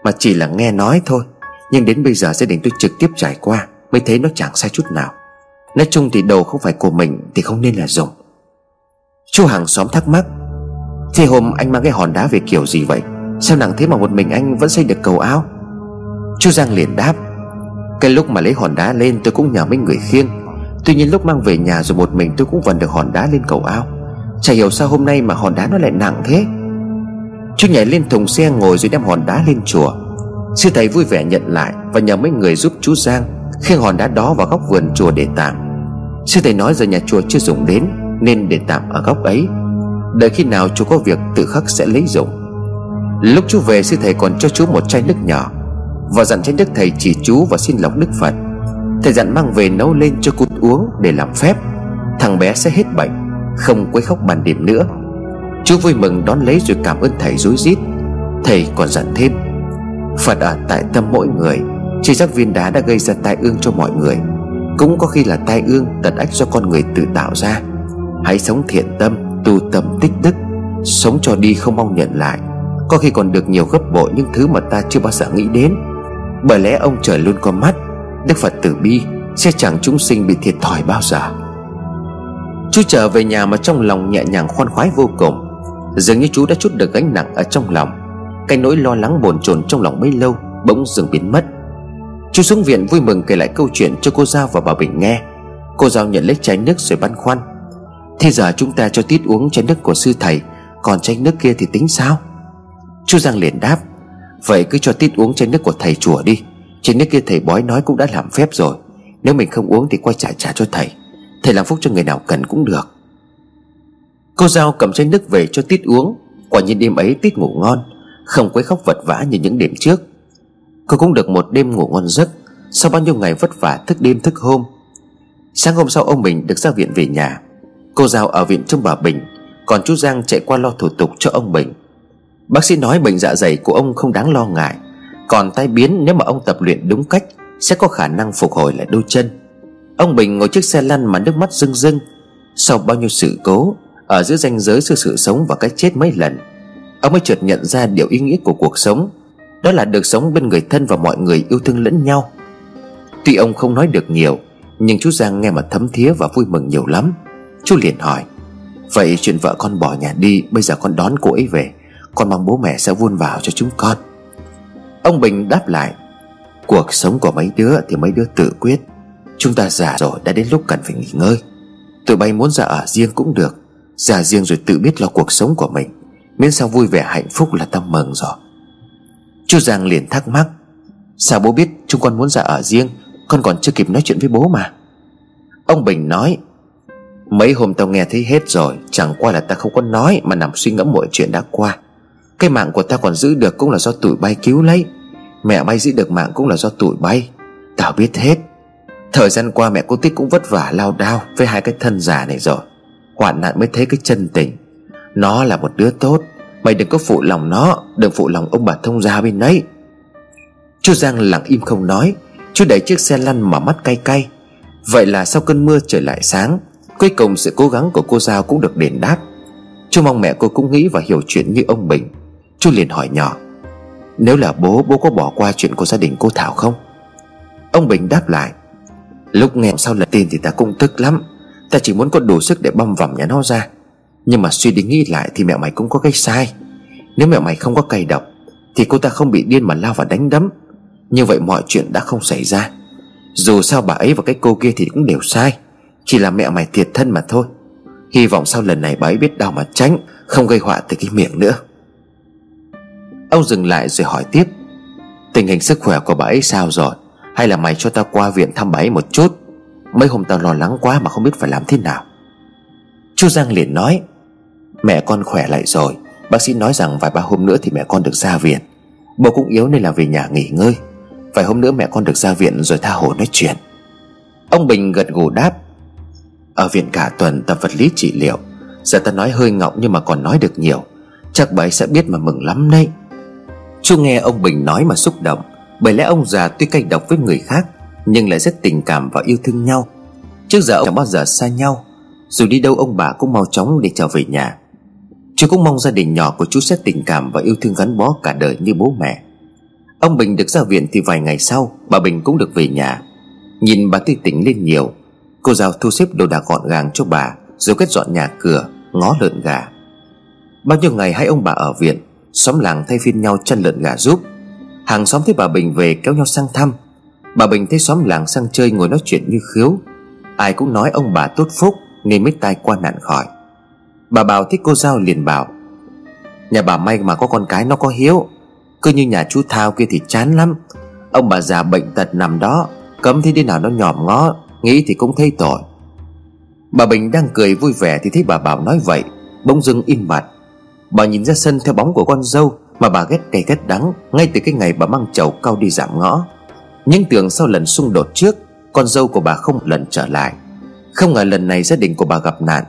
Mà chỉ là nghe nói thôi. Nhưng đến bây giờ gia đình tôi trực tiếp trải qua Mới thấy nó chẳng sai chút nào. Nói chung thì đồ không phải của mình Thì không nên là dùng. Chú hàng xóm thắc mắc Thì hôm anh mang cái hòn đá về kiểu gì vậy? Sao nặng thế mà một mình anh vẫn xây được cầu áo Chú Giang liền đáp, Cái lúc mà lấy hòn đá lên tôi cũng nhờ mấy người khiêng Tuy nhiên lúc mang về nhà rồi một mình tôi cũng vần được hòn đá lên cầu ao. Chả hiểu sao hôm nay mà hòn đá nó lại nặng thế. Chú nhảy lên thùng xe ngồi rồi đem hòn đá lên chùa. Sư thầy vui vẻ nhận lại Và nhờ mấy người giúp chú Giang Khiêng hòn đá đó vào góc vườn chùa để tạm. Sư thầy nói giờ nhà chùa chưa dùng đến Nên để tạm ở góc ấy. Đợi khi nào chú có việc tự khắc sẽ lấy dụng Lúc chú về sư thầy còn cho chú một chai nước nhỏ. Và dặn chai nước thầy chỉ chú và xin lọc đức Phật. Thầy dặn mang về nấu lên cho cút uống để làm phép. Thằng bé sẽ hết bệnh, Không quấy khóc bàn điểm nữa. Chú vui mừng đón lấy rồi cảm ơn thầy rối rít. Thầy còn dặn thêm. Phật ở tại tâm mỗi người, Chỉ giác viên đá đã gây ra tai ương cho mọi người. Cũng có khi là tai ương tật ách do con người tự tạo ra. Hãy sống thiện tâm, Tu tâm tích đức. Sống cho đi không mong nhận lại. Có khi còn được nhiều gấp bội những thứ mà ta chưa bao giờ nghĩ đến. Bởi lẽ ông trời luôn có mắt Đức Phật tử bi, Sẽ chẳng chúng sinh bị thiệt thòi bao giờ. Chú trở về nhà mà trong lòng nhẹ nhàng khoan khoái vô cùng. Dường như chú đã chút được gánh nặng ở trong lòng. Cái nỗi lo lắng bồn chồn trong lòng mấy lâu Bỗng dừng biến mất. Chú xuống viện vui mừng kể lại câu chuyện cho cô Giao và bà Bình nghe. Cô Giao nhận lấy chai nước rồi băn khoăn. Thế giờ chúng ta cho Tít uống chai nước của sư thầy, Còn chai nước kia thì tính sao? Chú Giang liền đáp, Vậy cứ cho Tít uống chai nước của thầy chùa đi. Chính nước kia thầy bói nói cũng đã làm phép rồi. Nếu mình không uống thì quay trả trả cho thầy. Thầy làm phúc cho người nào cần cũng được. Cô Giao cầm chai nước về cho Tít uống. Quả nhiên đêm ấy Tít ngủ ngon. Không quấy khóc vật vã như những đêm trước. Cô cũng được một đêm ngủ ngon giấc. Sau bao nhiêu ngày vất vả thức đêm thức hôm. Sáng hôm sau ông mình được ra viện về nhà. Cô Giao ở viện trông bà Bình. Còn chú Giang chạy qua lo thủ tục cho ông Bình. Bác sĩ nói bệnh dạ dày của ông không đáng lo ngại. Còn tai biến nếu mà ông tập luyện đúng cách, Sẽ có khả năng phục hồi lại đôi chân. Ông Bình ngồi chiếc xe lăn mà nước mắt rưng rưng. Sau bao nhiêu sự cố, Ở giữa ranh giới giữa sự sống và cái chết mấy lần, Ông mới chợt nhận ra điều ý nghĩa của cuộc sống. Đó là được sống bên người thân và mọi người yêu thương lẫn nhau. Tuy ông không nói được nhiều, Nhưng chú Giang nghe mà thấm thía và vui mừng nhiều lắm. Chú liền hỏi, Vậy chuyện vợ con bỏ nhà đi, Bây giờ con đón cô ấy về. Con mong bố mẹ sẽ vun vào cho chúng con. Ông Bình đáp lại, Cuộc sống của mấy đứa thì mấy đứa tự quyết. Chúng ta già rồi đã đến lúc cần phải nghỉ ngơi. Tụi bay muốn ra ở riêng cũng được Già riêng rồi tự biết lo cuộc sống của mình, Miễn sao vui vẻ hạnh phúc là tâm mừng rồi. Chú Giang liền thắc mắc, Sao bố biết chúng con muốn ra ở riêng, Con còn chưa kịp nói chuyện với bố mà? Ông Bình nói, Mấy hôm tao nghe thấy hết rồi, Chẳng qua là ta không có nói Mà nằm suy ngẫm mọi chuyện đã qua. Cái mạng của ta còn giữ được cũng là do tụi bay cứu lấy. Mẹ bay giữ được mạng cũng là do tụi bay. Tao biết hết. Thời gian qua mẹ cô Tích cũng vất vả lao đao Với hai cái thân già này rồi. Hoạn nạn mới thấy cái chân tình. Nó là một đứa tốt. Mày đừng có phụ lòng nó, Đừng phụ lòng ông bà thông gia bên đấy Chú Giang lặng im không nói. Chú đẩy chiếc xe lăn mà mắt cay cay. Vậy là sau cơn mưa trời lại sáng, Cuối cùng sự cố gắng của cô Giao cũng được đền đáp. Chú mong mẹ cô cũng nghĩ và hiểu chuyện như ông Bình. Chú liền hỏi nhỏ, Nếu là bố bố có bỏ qua chuyện của gia đình cô Thảo không? Ông Bình đáp lại, Lúc nghe sau lần tin thì ta cũng tức lắm. Ta chỉ muốn có đủ sức để băm vằm nhà nó ra. Nhưng mà suy đi nghĩ lại thì mẹ mày cũng có cái sai. Nếu mẹ mày không có cay độc, Thì cô ta không bị điên mà lao vào đánh đấm. Như vậy mọi chuyện đã không xảy ra. Dù sao bà ấy và cái cô kia thì cũng đều sai. Chỉ là mẹ mày thiệt thân mà thôi. Hy vọng sau lần này bà ấy biết đau mà tránh, Không gây họa từ cái miệng nữa. Ông dừng lại rồi hỏi tiếp. Tình hình sức khỏe của bà ấy sao rồi? Hay là mày cho tao qua viện thăm bà ấy một chút? Mấy hôm tao lo lắng quá mà không biết phải làm thế nào. Chú Giang liền nói, Mẹ con khỏe lại rồi. Bác sĩ nói rằng vài ba hôm nữa thì mẹ con được ra viện. Bố cũng yếu nên là về nhà nghỉ ngơi. Vài hôm nữa mẹ con được ra viện rồi tha hồ nói chuyện. Ông Bình gật gù đáp, Ở viện cả tuần tập vật lý trị liệu. Giờ ta nói hơi ngọng nhưng mà còn nói được nhiều. Chắc bà ấy sẽ biết mà mừng lắm đấy. Chú nghe ông Bình nói mà xúc động, bởi lẽ ông già tuy cay độc với người khác, Nhưng lại rất tình cảm và yêu thương nhau. Trước giờ ông chẳng bao giờ xa nhau, Dù đi đâu ông bà cũng mau chóng để trở về nhà. Chú cũng mong gia đình nhỏ của chú sẽ tình cảm và yêu thương gắn bó cả đời như bố mẹ. Ông Bình được ra viện thì vài ngày sau, Bà Bình cũng được về nhà. Nhìn bà tươi tỉnh lên nhiều, Cô giáo thu xếp đồ đạc gọn gàng cho bà, Rồi quét dọn nhà cửa, Ngó lợn gà. Bao nhiêu ngày hai ông bà ở viện Xóm làng thay phiên nhau chăn lợn gà giúp Hàng xóm thấy bà Bình về kéo nhau sang thăm. Bà Bình thấy xóm làng sang chơi ngồi nói chuyện như khiếu. Ai cũng nói ông bà tốt phúc Nên mới tai qua nạn khỏi. Bà bảo thích cô Giao liền bảo, Nhà bà may mà có con cái nó có hiếu. Cứ như nhà chú Thao kia thì chán lắm. Ông bà già bệnh tật nằm đó, Cấm thế đi nào nó nhòm ngó, Nghĩ thì cũng thấy tội. Bà Bình đang cười vui vẻ Thì thấy bà Bảo nói vậy, Bỗng dưng im bặt. Bà nhìn ra sân theo bóng của con dâu Mà bà ghét cay ghét đắng Ngay từ cái ngày bà mang chầu cao đi giảm ngõ. Nhưng tưởng sau lần xung đột trước, Con dâu của bà không một lần trở lại. Không ngờ lần này gia đình của bà gặp nạn.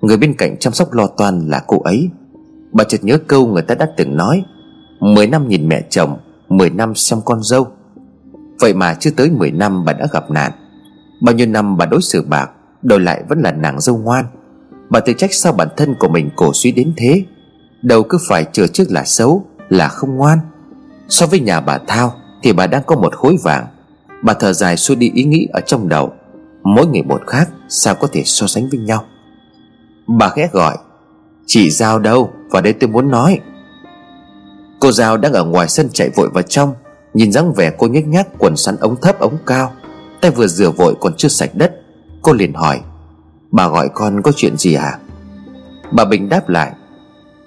Người bên cạnh chăm sóc lo toan là cô ấy. Bà chợt nhớ câu người ta đã từng nói, Mười năm nhìn mẹ chồng, Mười năm xem con dâu. Vậy mà chưa tới mười năm bà đã gặp nạn. Bao nhiêu năm bà đối xử bạc, Đổi lại vẫn là nàng dâu ngoan. Bà tự trách sao bản thân của mình cổ suý đến thế. Đầu cứ phải chừa trước là xấu, Là không ngoan. So với nhà bà Thao Thì bà đang có một khối vàng. Bà thở dài xua đi ý nghĩ ở trong đầu. Mỗi người một khác, Sao có thể so sánh với nhau? Bà khẽ gọi Chị Giao đâu, Vào đây tôi muốn nói. Cô Giao đang ở ngoài sân chạy vội vào trong, Nhìn dáng vẻ cô nhếch nhác, quần sắn ống thấp, ống cao. Tay vừa rửa vội còn chưa sạch đất, Cô liền hỏi, Bà gọi con có chuyện gì à Bà Bình đáp lại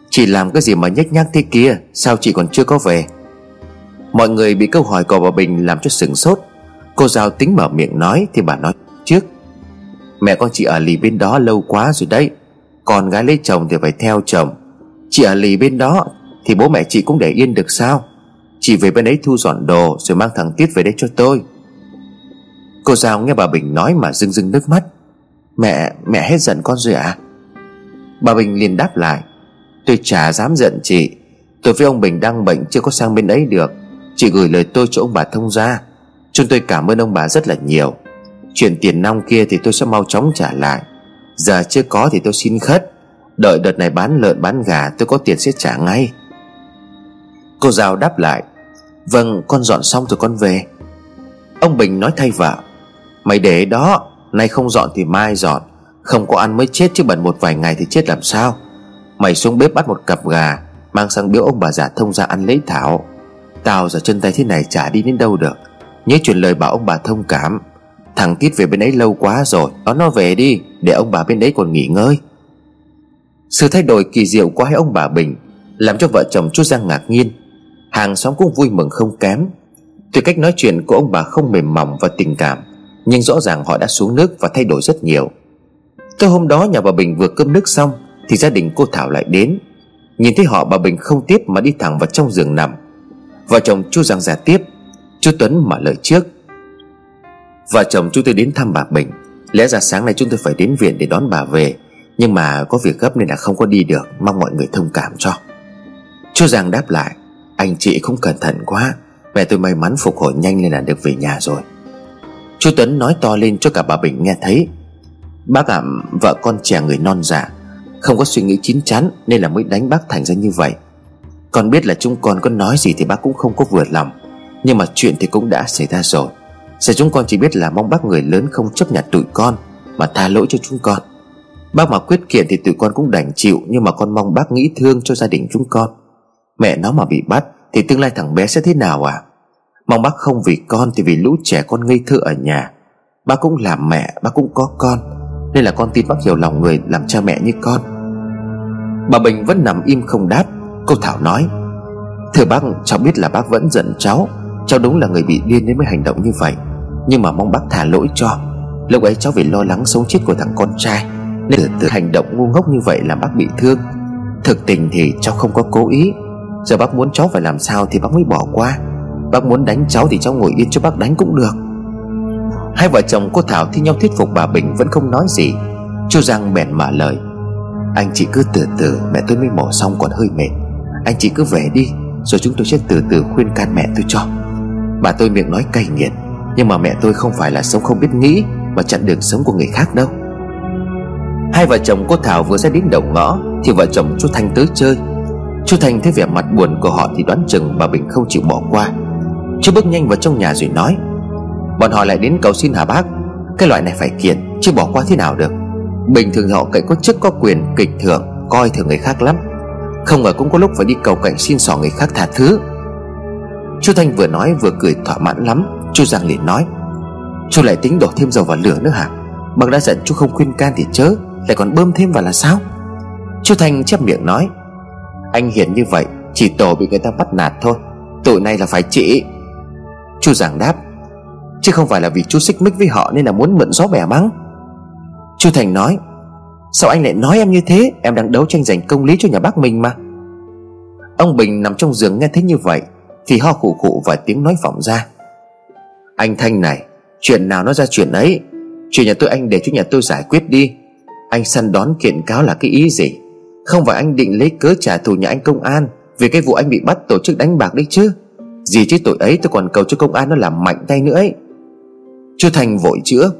Chị làm cái gì mà nhếch nhác thế kia Sao chị còn chưa có về? Mọi người bị câu hỏi của bà Bình làm cho sửng sốt. Cô Giao tính mở miệng nói Thì bà nói trước Mẹ con chị ở lì bên đó lâu quá rồi đấy. Con gái lấy chồng thì phải theo chồng. Chị ở lì bên đó Thì bố mẹ chị cũng để yên được sao? Chị về bên ấy thu dọn đồ Rồi mang thằng Tiết về đây cho tôi. Cô Giao nghe bà Bình nói mà rưng rưng nước mắt. Mẹ, mẹ hết giận con rồi à Bà Bình liền đáp lại Tôi chả dám giận chị, Tôi với ông Bình đang bệnh chưa có sang bên ấy được. Chị gửi lời tôi cho ông bà thông ra Chúng tôi cảm ơn ông bà rất là nhiều. Chuyện tiền nong kia thì tôi sẽ mau chóng trả lại. Giờ chưa có thì tôi xin khất. Đợi đợt này bán lợn, bán gà, tôi có tiền sẽ trả ngay. Cô Giao đáp lại Vâng con dọn xong rồi con về. Ông Bình nói thay vợ, Mày để đó, Nay không dọn thì mai dọn. Không có ăn mới chết chứ bận một vài ngày thì chết làm sao. Mày xuống bếp bắt một cặp gà, Mang sang biếu ông bà già thông ra ăn lấy thảo. Tao giờ chân tay thế này chả đi đến đâu được. Nhớ truyền lời bảo ông bà thông cảm. Thằng tít về bên ấy lâu quá rồi, Nó nó về đi, Để ông bà bên đấy còn nghỉ ngơi. Sự thay đổi kỳ diệu của hai ông bà Bình Làm cho vợ chồng chú Giang ngạc nhiên. Hàng xóm cũng vui mừng không kém. Tuy cách nói chuyện của ông bà không mềm mỏng và tình cảm, Nhưng rõ ràng họ đã xuống nước và thay đổi rất nhiều. Tối hôm đó, nhà bà Bình vừa cơm nước xong thì gia đình cô Thảo lại đến. Nhìn thấy họ bà Bình không tiếp mà đi thẳng vào trong giường nằm. Vợ chồng chú Giang ra tiếp Chú Tuấn mở lời trước. Vợ chồng chú tôi đến thăm bà Bình. Lẽ ra sáng nay chúng tôi phải đến viện để đón bà về. Nhưng mà có việc gấp nên là không có đi được. Mong mọi người thông cảm cho. Chú Giang đáp lại Anh chị không cẩn thận quá. Mẹ tôi may mắn phục hồi nhanh nên là được về nhà rồi. Chú Tuấn nói to lên cho cả bà Bình nghe thấy. Bác ạ à, vợ con trẻ người non dạ. Không có suy nghĩ chín chắn Nên là mới đánh bác thành ra như vậy. Con biết là chúng con có nói gì thì bác cũng không có vừa lòng. Nhưng mà chuyện thì cũng đã xảy ra rồi. Giờ chúng con chỉ biết là mong bác người lớn không chấp nhận tụi con, Mà tha lỗi cho chúng con. Bác mà quyết kiện thì tụi con cũng đành chịu, Nhưng mà con mong bác nghĩ thương cho gia đình chúng con. Mẹ nó mà bị bắt Thì tương lai thằng bé sẽ thế nào à? Mong bác không vì con thì vì lũ trẻ con ngây thơ ở nhà. Bác cũng làm mẹ, Bác cũng có con. Nên là con tin bác hiểu lòng người làm cha mẹ như con. Bà Bình vẫn nằm im không đáp. Cô Thảo nói, Thưa bác, cháu biết là bác vẫn giận cháu. Cháu đúng là người bị điên nên mới hành động như vậy. Nhưng mà mong bác thả lỗi cho. Lúc ấy cháu vì lo lắng sống chết của thằng con trai. Nên từ hành động ngu ngốc như vậy làm bác bị thương. Thực tình thì cháu không có cố ý. Giờ bác muốn cháu phải làm sao thì bác mới bỏ qua. Bác muốn đánh cháu thì cháu ngồi yên cho bác đánh cũng được. Hai vợ chồng cô Thảo thi nhau thuyết phục bà Bình vẫn không nói gì. Chú Giang bèn mở lời. Anh chị cứ từ từ, mẹ tôi mới mổ xong còn hơi mệt. Anh chị cứ về đi, Rồi chúng tôi sẽ từ từ khuyên can mẹ tôi cho. Bà tôi miệng nói cay nghiệt, Nhưng mà mẹ tôi không phải là sống không biết nghĩ Mà chặn đường sống của người khác đâu. Hai vợ chồng cô Thảo vừa ra đến đầu ngõ, Thì vợ chồng chú Thanh tới chơi. Chú Thanh thấy vẻ mặt buồn của họ Thì đoán chừng bà Bình không chịu bỏ qua. Chú bước nhanh vào trong nhà rồi nói Bọn họ lại đến cầu xin hả bác. Cái loại này phải kiện, Chứ bỏ qua thế nào được. Bình thường họ cậy có chức, có quyền, kịch thưởng, Coi thường người khác lắm. Không ngờ cũng có lúc phải đi cầu cạnh xin xỏ người khác tha thứ. Chú Thanh vừa nói vừa cười thỏa mãn lắm. Chú Giang liền nói, Chú lại tính đổ thêm dầu vào lửa nữa hả? Bác đã giận chú không khuyên can thì chớ, Lại còn bơm thêm vào là sao? Chú Thanh chép miệng nói, Anh hiền như vậy, Chỉ tổ bị người ta bắt nạt thôi. Tội này là phải trị. Chú giảng đáp Chứ không phải là vì chú xích mích với họ Nên là muốn mượn gió bẻ mắng Chú Thành nói, Sao anh lại nói em như thế? Em đang đấu tranh giành công lý cho nhà bác mình mà. Ông Bình nằm trong giường nghe thấy như vậy, Thì ho khủ khủ và tiếng nói vọng ra. Anh Thanh này, Chuyện nào nó ra chuyện ấy? Chuyện nhà tôi anh để cho nhà tôi giải quyết đi. Anh săn đón kiện cáo là cái ý gì? Không phải anh định lấy cớ trả thù nhà anh công an Vì cái vụ anh bị bắt tổ chức đánh bạc đấy chứ? Gì chứ tội ấy tôi còn cầu cho công an nó làm mạnh tay nữa ấy. Chú Thành vội chữa.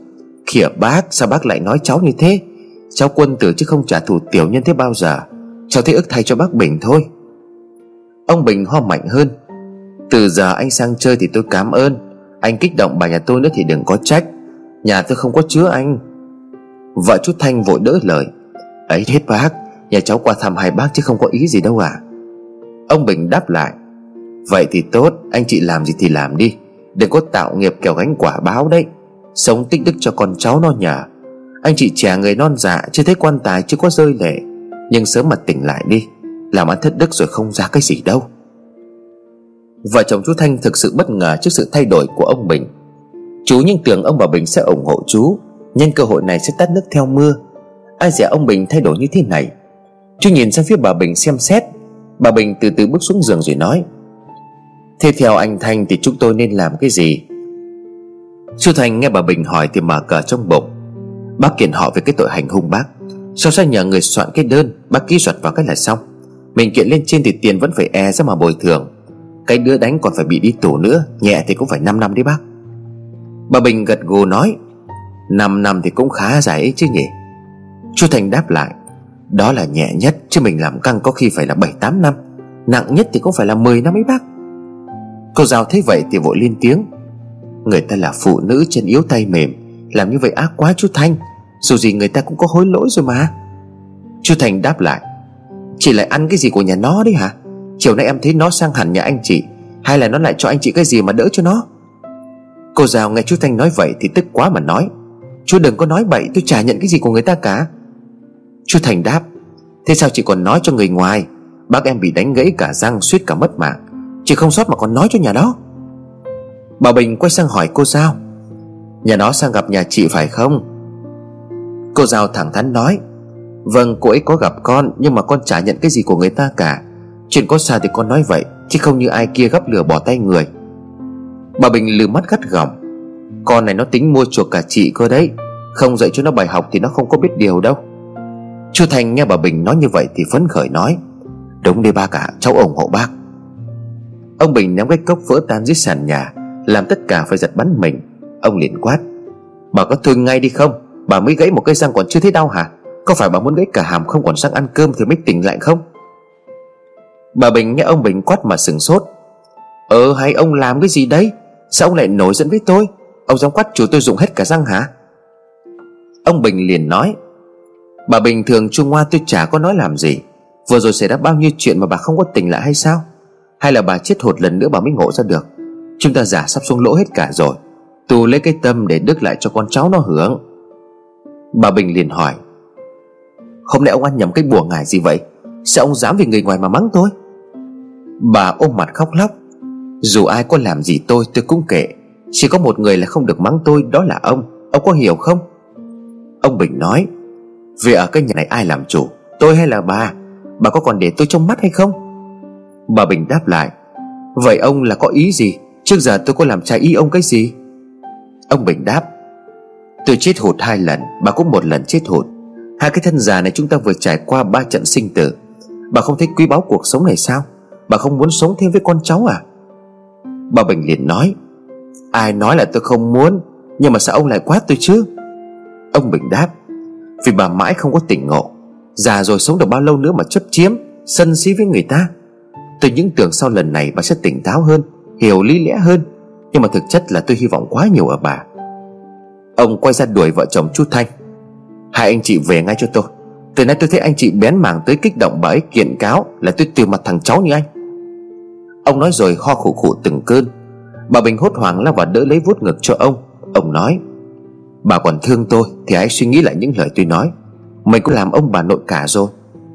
Khỉa bác, sao bác lại nói cháu như thế? Cháu quân tử chứ không trả thù tiểu nhân thế bao giờ. Cháu thấy ức thay cho bác Bình thôi. Ông Bình ho mạnh hơn. Từ giờ anh sang chơi thì tôi cảm ơn. Anh kích động bà nhà tôi nữa thì đừng có trách. Nhà tôi không có chứa anh. Vợ chú Thanh vội đỡ lời. Ấy hết bác, Nhà cháu qua thăm hai bác chứ không có ý gì đâu à Ông Bình đáp lại. Vậy thì tốt, Anh chị làm gì thì làm đi. Đừng có tạo nghiệp kẻo gánh quả báo đấy. Sống tích đức cho con cháu nó nhờ. Anh chị trẻ người non dạ Chưa thấy quan tài, chưa có rơi lệ. Nhưng sớm mà tỉnh lại đi, Làm ăn thất đức rồi không ra cái gì đâu. Vợ chồng chú Thanh thực sự bất ngờ Trước sự thay đổi của ông Bình. Chú nhưng tưởng ông bà Bình sẽ ủng hộ chú, Nhân cơ hội này sẽ tắt nước theo mưa. Ai dè ông Bình thay đổi như thế này. Chú nhìn sang phía bà Bình xem xét. Bà Bình từ từ bước xuống giường rồi nói Thế theo anh Thanh thì chúng tôi nên làm cái gì? Chú Thanh nghe bà Bình hỏi thì mở cờ trong bụng. Bác kiện họ về cái tội hành hung bác. Sau sẽ nhờ người soạn cái đơn, Bác ký soạt vào cái là xong? Mình kiện lên trên thì tiền vẫn phải e ra mà bồi thường. Cái đứa đánh còn phải bị đi tù nữa, Nhẹ thì cũng phải 5 năm đấy bác. Bà Bình gật gù nói 5 năm thì cũng khá dài ấy chứ nhỉ? Chú Thành đáp lại, Đó là nhẹ nhất, Chứ mình làm căng có khi phải là 7-8 năm. Nặng nhất thì cũng phải là 10 năm ấy bác. Cô giáo thấy vậy thì vội lên tiếng. Người ta là phụ nữ chân yếu tay mềm, Làm như vậy ác quá chú Thanh. Dù gì người ta cũng có hối lỗi rồi mà. Chú Thành đáp lại, Chị lại ăn cái gì của nhà nó đấy hả? Chiều nay em thấy nó sang hẳn nhà anh chị, Hay là nó lại cho anh chị cái gì mà đỡ cho nó? Cô giáo nghe chú Thanh nói vậy thì tức quá mà nói, Chú đừng có nói bậy, tôi chả nhận cái gì của người ta cả. Chú Thành đáp, Thế sao chị còn nói cho người ngoài? Bác em bị đánh gãy cả răng, suýt cả mất mạng. Chị không sót mà còn nói cho nhà đó. Bà Bình quay sang hỏi cô Giao. Nhà nó sang gặp nhà chị phải không? Cô Giao thẳng thắn nói Vâng cô ấy có gặp con, Nhưng mà con chả nhận cái gì của người ta cả. Chuyện có xa thì con nói vậy, Chứ không như ai kia gấp lửa bỏ tay người. Bà Bình lừ mắt gắt gỏng, Con này nó tính mua chuộc cả chị cơ đấy, Không dạy cho nó bài học thì nó không có biết điều đâu. Chú Thành nghe bà Bình nói như vậy Thì phấn khởi nói, Đúng đi ba cả cháu ủng hộ bác. Ông Bình ném cái cốc vỡ tan dưới sàn nhà, Làm tất cả phải giật bắn mình. Ông liền quát, Bà có thương ngay đi không? Bà mới gãy một cây răng còn chưa thấy đau hả? Có phải bà muốn gãy cả hàm không còn sang ăn cơm Thì mới tỉnh lại không? Bà Bình nghe ông Bình quát mà sừng sốt Ờ hay ông làm cái gì đấy? Sao ông lại nổi giận với tôi? Ông dám quát chủ tôi dùng hết cả răng hả? Ông Bình liền nói, Bà Bình thường Trung Hoa tôi chả có nói làm gì. Vừa rồi xảy ra bao nhiêu chuyện mà bà không có tỉnh lại hay sao? Hay là bà chết hụt lần nữa bà mới ngộ ra được? Chúng ta giả sắp xuống lỗ hết cả rồi. Tù lấy cái tâm để đức lại cho con cháu nó hưởng. Bà Bình liền hỏi, Hôm nay ông ăn nhầm cái bùa ngải gì vậy? Sao ông dám vì người ngoài mà mắng tôi? Bà ôm mặt khóc lóc, Dù ai có làm gì tôi tôi cũng kệ. Chỉ có một người là không được mắng tôi, Đó là ông. Ông có hiểu không? Ông Bình nói Vì ở cái nhà này ai làm chủ, Tôi hay là bà? Bà có còn để tôi trong mắt hay không? Bà Bình đáp lại, Vậy ông là có ý gì? Trước giờ tôi có làm trái ý ông cái gì? Ông Bình đáp, Tôi chết hụt hai lần, Bà cũng một lần chết hụt. Hai cái thân già này chúng ta vừa trải qua ba trận sinh tử. Bà không thấy quý báu cuộc sống này sao? Bà không muốn sống thêm với con cháu à? Bà Bình liền nói, Ai nói là tôi không muốn, Nhưng mà sao ông lại quát tôi chứ? Ông Bình đáp, Vì bà mãi không có tỉnh ngộ. Già rồi sống được bao lâu nữa mà chấp chiếm, Sân si với người ta. Tôi những tưởng sau lần này bà sẽ tỉnh táo hơn, Hiểu lý lẽ hơn. Nhưng mà thực chất là tôi hy vọng quá nhiều ở bà. Ông quay ra đuổi vợ chồng chú Thanh. Hai anh chị về ngay cho tôi. Từ nay tôi thấy anh chị bén mảng tới kích động bà ấy kiện cáo Là tôi từ mặt thằng cháu như anh. Ông nói rồi ho khủ khủ từng cơn. Bà Bình hốt hoảng lao vào đỡ lấy vuốt ngực cho ông. Ông nói, Bà còn thương tôi Thì hãy suy nghĩ lại những lời tôi nói. Mình cũng làm ông bà nội cả rồi.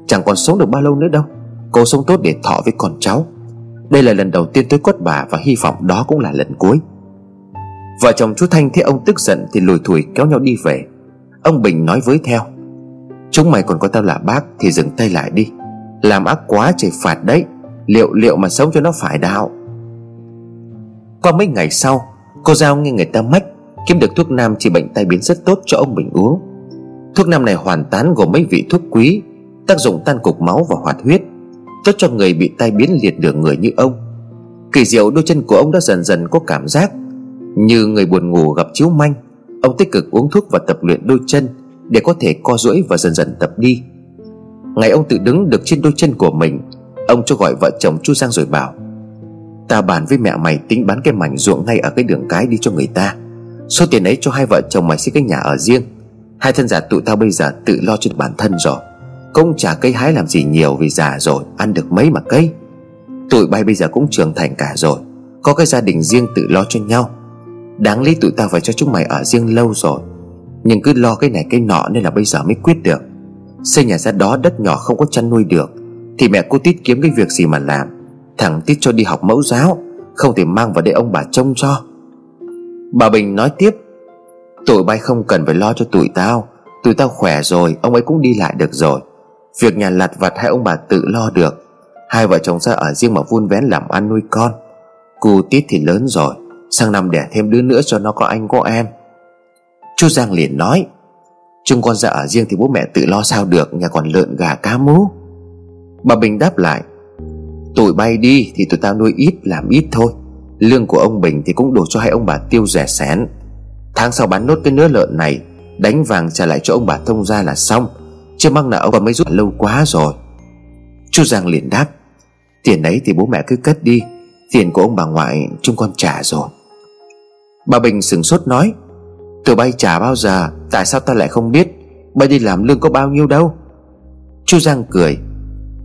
Chẳng còn sống được bao lâu nữa đâu. Cô sống tốt để thọ với con cháu. Đây là lần đầu tiên tôi quất bà Và hy vọng đó cũng là lần cuối. Vợ chồng chú Thanh thấy ông tức giận Thì lùi thủi kéo nhau đi về. Ông Bình nói với theo, Chúng mày còn có tao là bác Thì dừng tay lại đi. Làm ác quá trời phạt đấy. Liệu liệu mà sống cho nó phải đạo? Qua mấy ngày sau, Cô Giao nghe người ta mách Kiếm được thuốc nam trị bệnh tai biến rất tốt cho ông Bình uống. Thuốc nam này hoàn tán gồm mấy vị thuốc quý, Tác dụng tan cục máu và hoạt huyết. Tốt cho người bị tai biến liệt đường người như ông. Kỳ diệu đôi chân của ông đã dần dần có cảm giác Như người buồn ngủ gặp chiếu manh. Ông tích cực uống thuốc và tập luyện đôi chân Để có thể co duỗi và dần dần tập đi. Ngày ông tự đứng được trên đôi chân của mình, Ông cho gọi vợ chồng chú Giang rồi bảo, Ta bàn với mẹ mày tính bán cái mảnh ruộng ngay ở cái đường cái đi cho người ta. Số tiền ấy cho hai vợ chồng mày xây cái nhà ở riêng. Hai thân giả tụi tao bây giờ tự lo cho bản thân rồi công trả cây hái làm gì nhiều vì già rồi, Ăn được mấy mà cây Tụi bay bây giờ cũng trưởng thành cả rồi, Có cái gia đình riêng tự lo cho nhau. Đáng lý tụi tao phải cho chúng mày ở riêng lâu rồi. Nhưng cứ lo cái này cái nọ nên là bây giờ mới quyết được. Xây nhà ra đó đất nhỏ không có chăn nuôi được, Thì mẹ cô Tít kiếm cái việc gì mà làm? Thằng Tít cho đi học mẫu giáo, Không thể mang vào đây ông bà trông cho. Bà Bình nói tiếp, Tụi bay không cần phải lo cho tụi tao Tụi tao khỏe rồi, Ông ấy cũng đi lại được rồi. Việc nhà lặt vặt hai ông bà tự lo được. Hai vợ chồng ra ở riêng mà vun vén làm ăn nuôi con. Cù Tít thì lớn rồi, Sang năm đẻ thêm đứa nữa cho nó có anh có em. Chú Giang liền nói Chúng con ra ở riêng thì bố mẹ tự lo sao được, Nhà còn lợn gà cá mú. Bà Bình đáp lại, Tụi bay đi thì tụi tao nuôi ít, làm ít thôi. Lương của ông Bình thì cũng đủ cho hai ông bà tiêu rẻ sén Tháng sau bán nốt cái nứa lợn này, Đánh vàng trả lại cho ông bà thông ra là xong. Chứ mắc nợ ông bà mới rút lâu quá rồi. Chú Giang liền đáp, Tiền ấy thì bố mẹ cứ cất đi, Tiền của ông bà ngoại chúng con trả rồi. Bà Bình sửng sốt nói Tụi bay trả bao giờ, Tại sao ta lại không biết, Bay đi làm lương có bao nhiêu đâu? Chú Giang cười,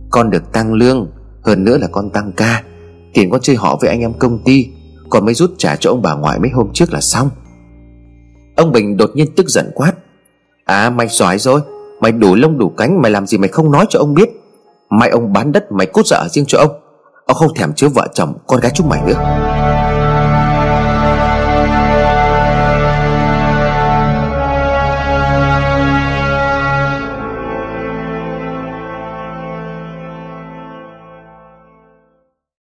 Con được tăng lương, Hơn nữa là con tăng ca, Tiền con chơi họ với anh em công ty Còn mới rút trả cho ông bà ngoại mấy hôm trước là xong. Ông Bình đột nhiên tức giận quát À mày giỏi rồi Mày đủ lông đủ cánh, Mày làm gì mày không nói cho ông biết? Mày ông bán đất, mày cốt dở riêng cho ông. Ông không thèm chứa vợ chồng, con gái chúng mày nữa.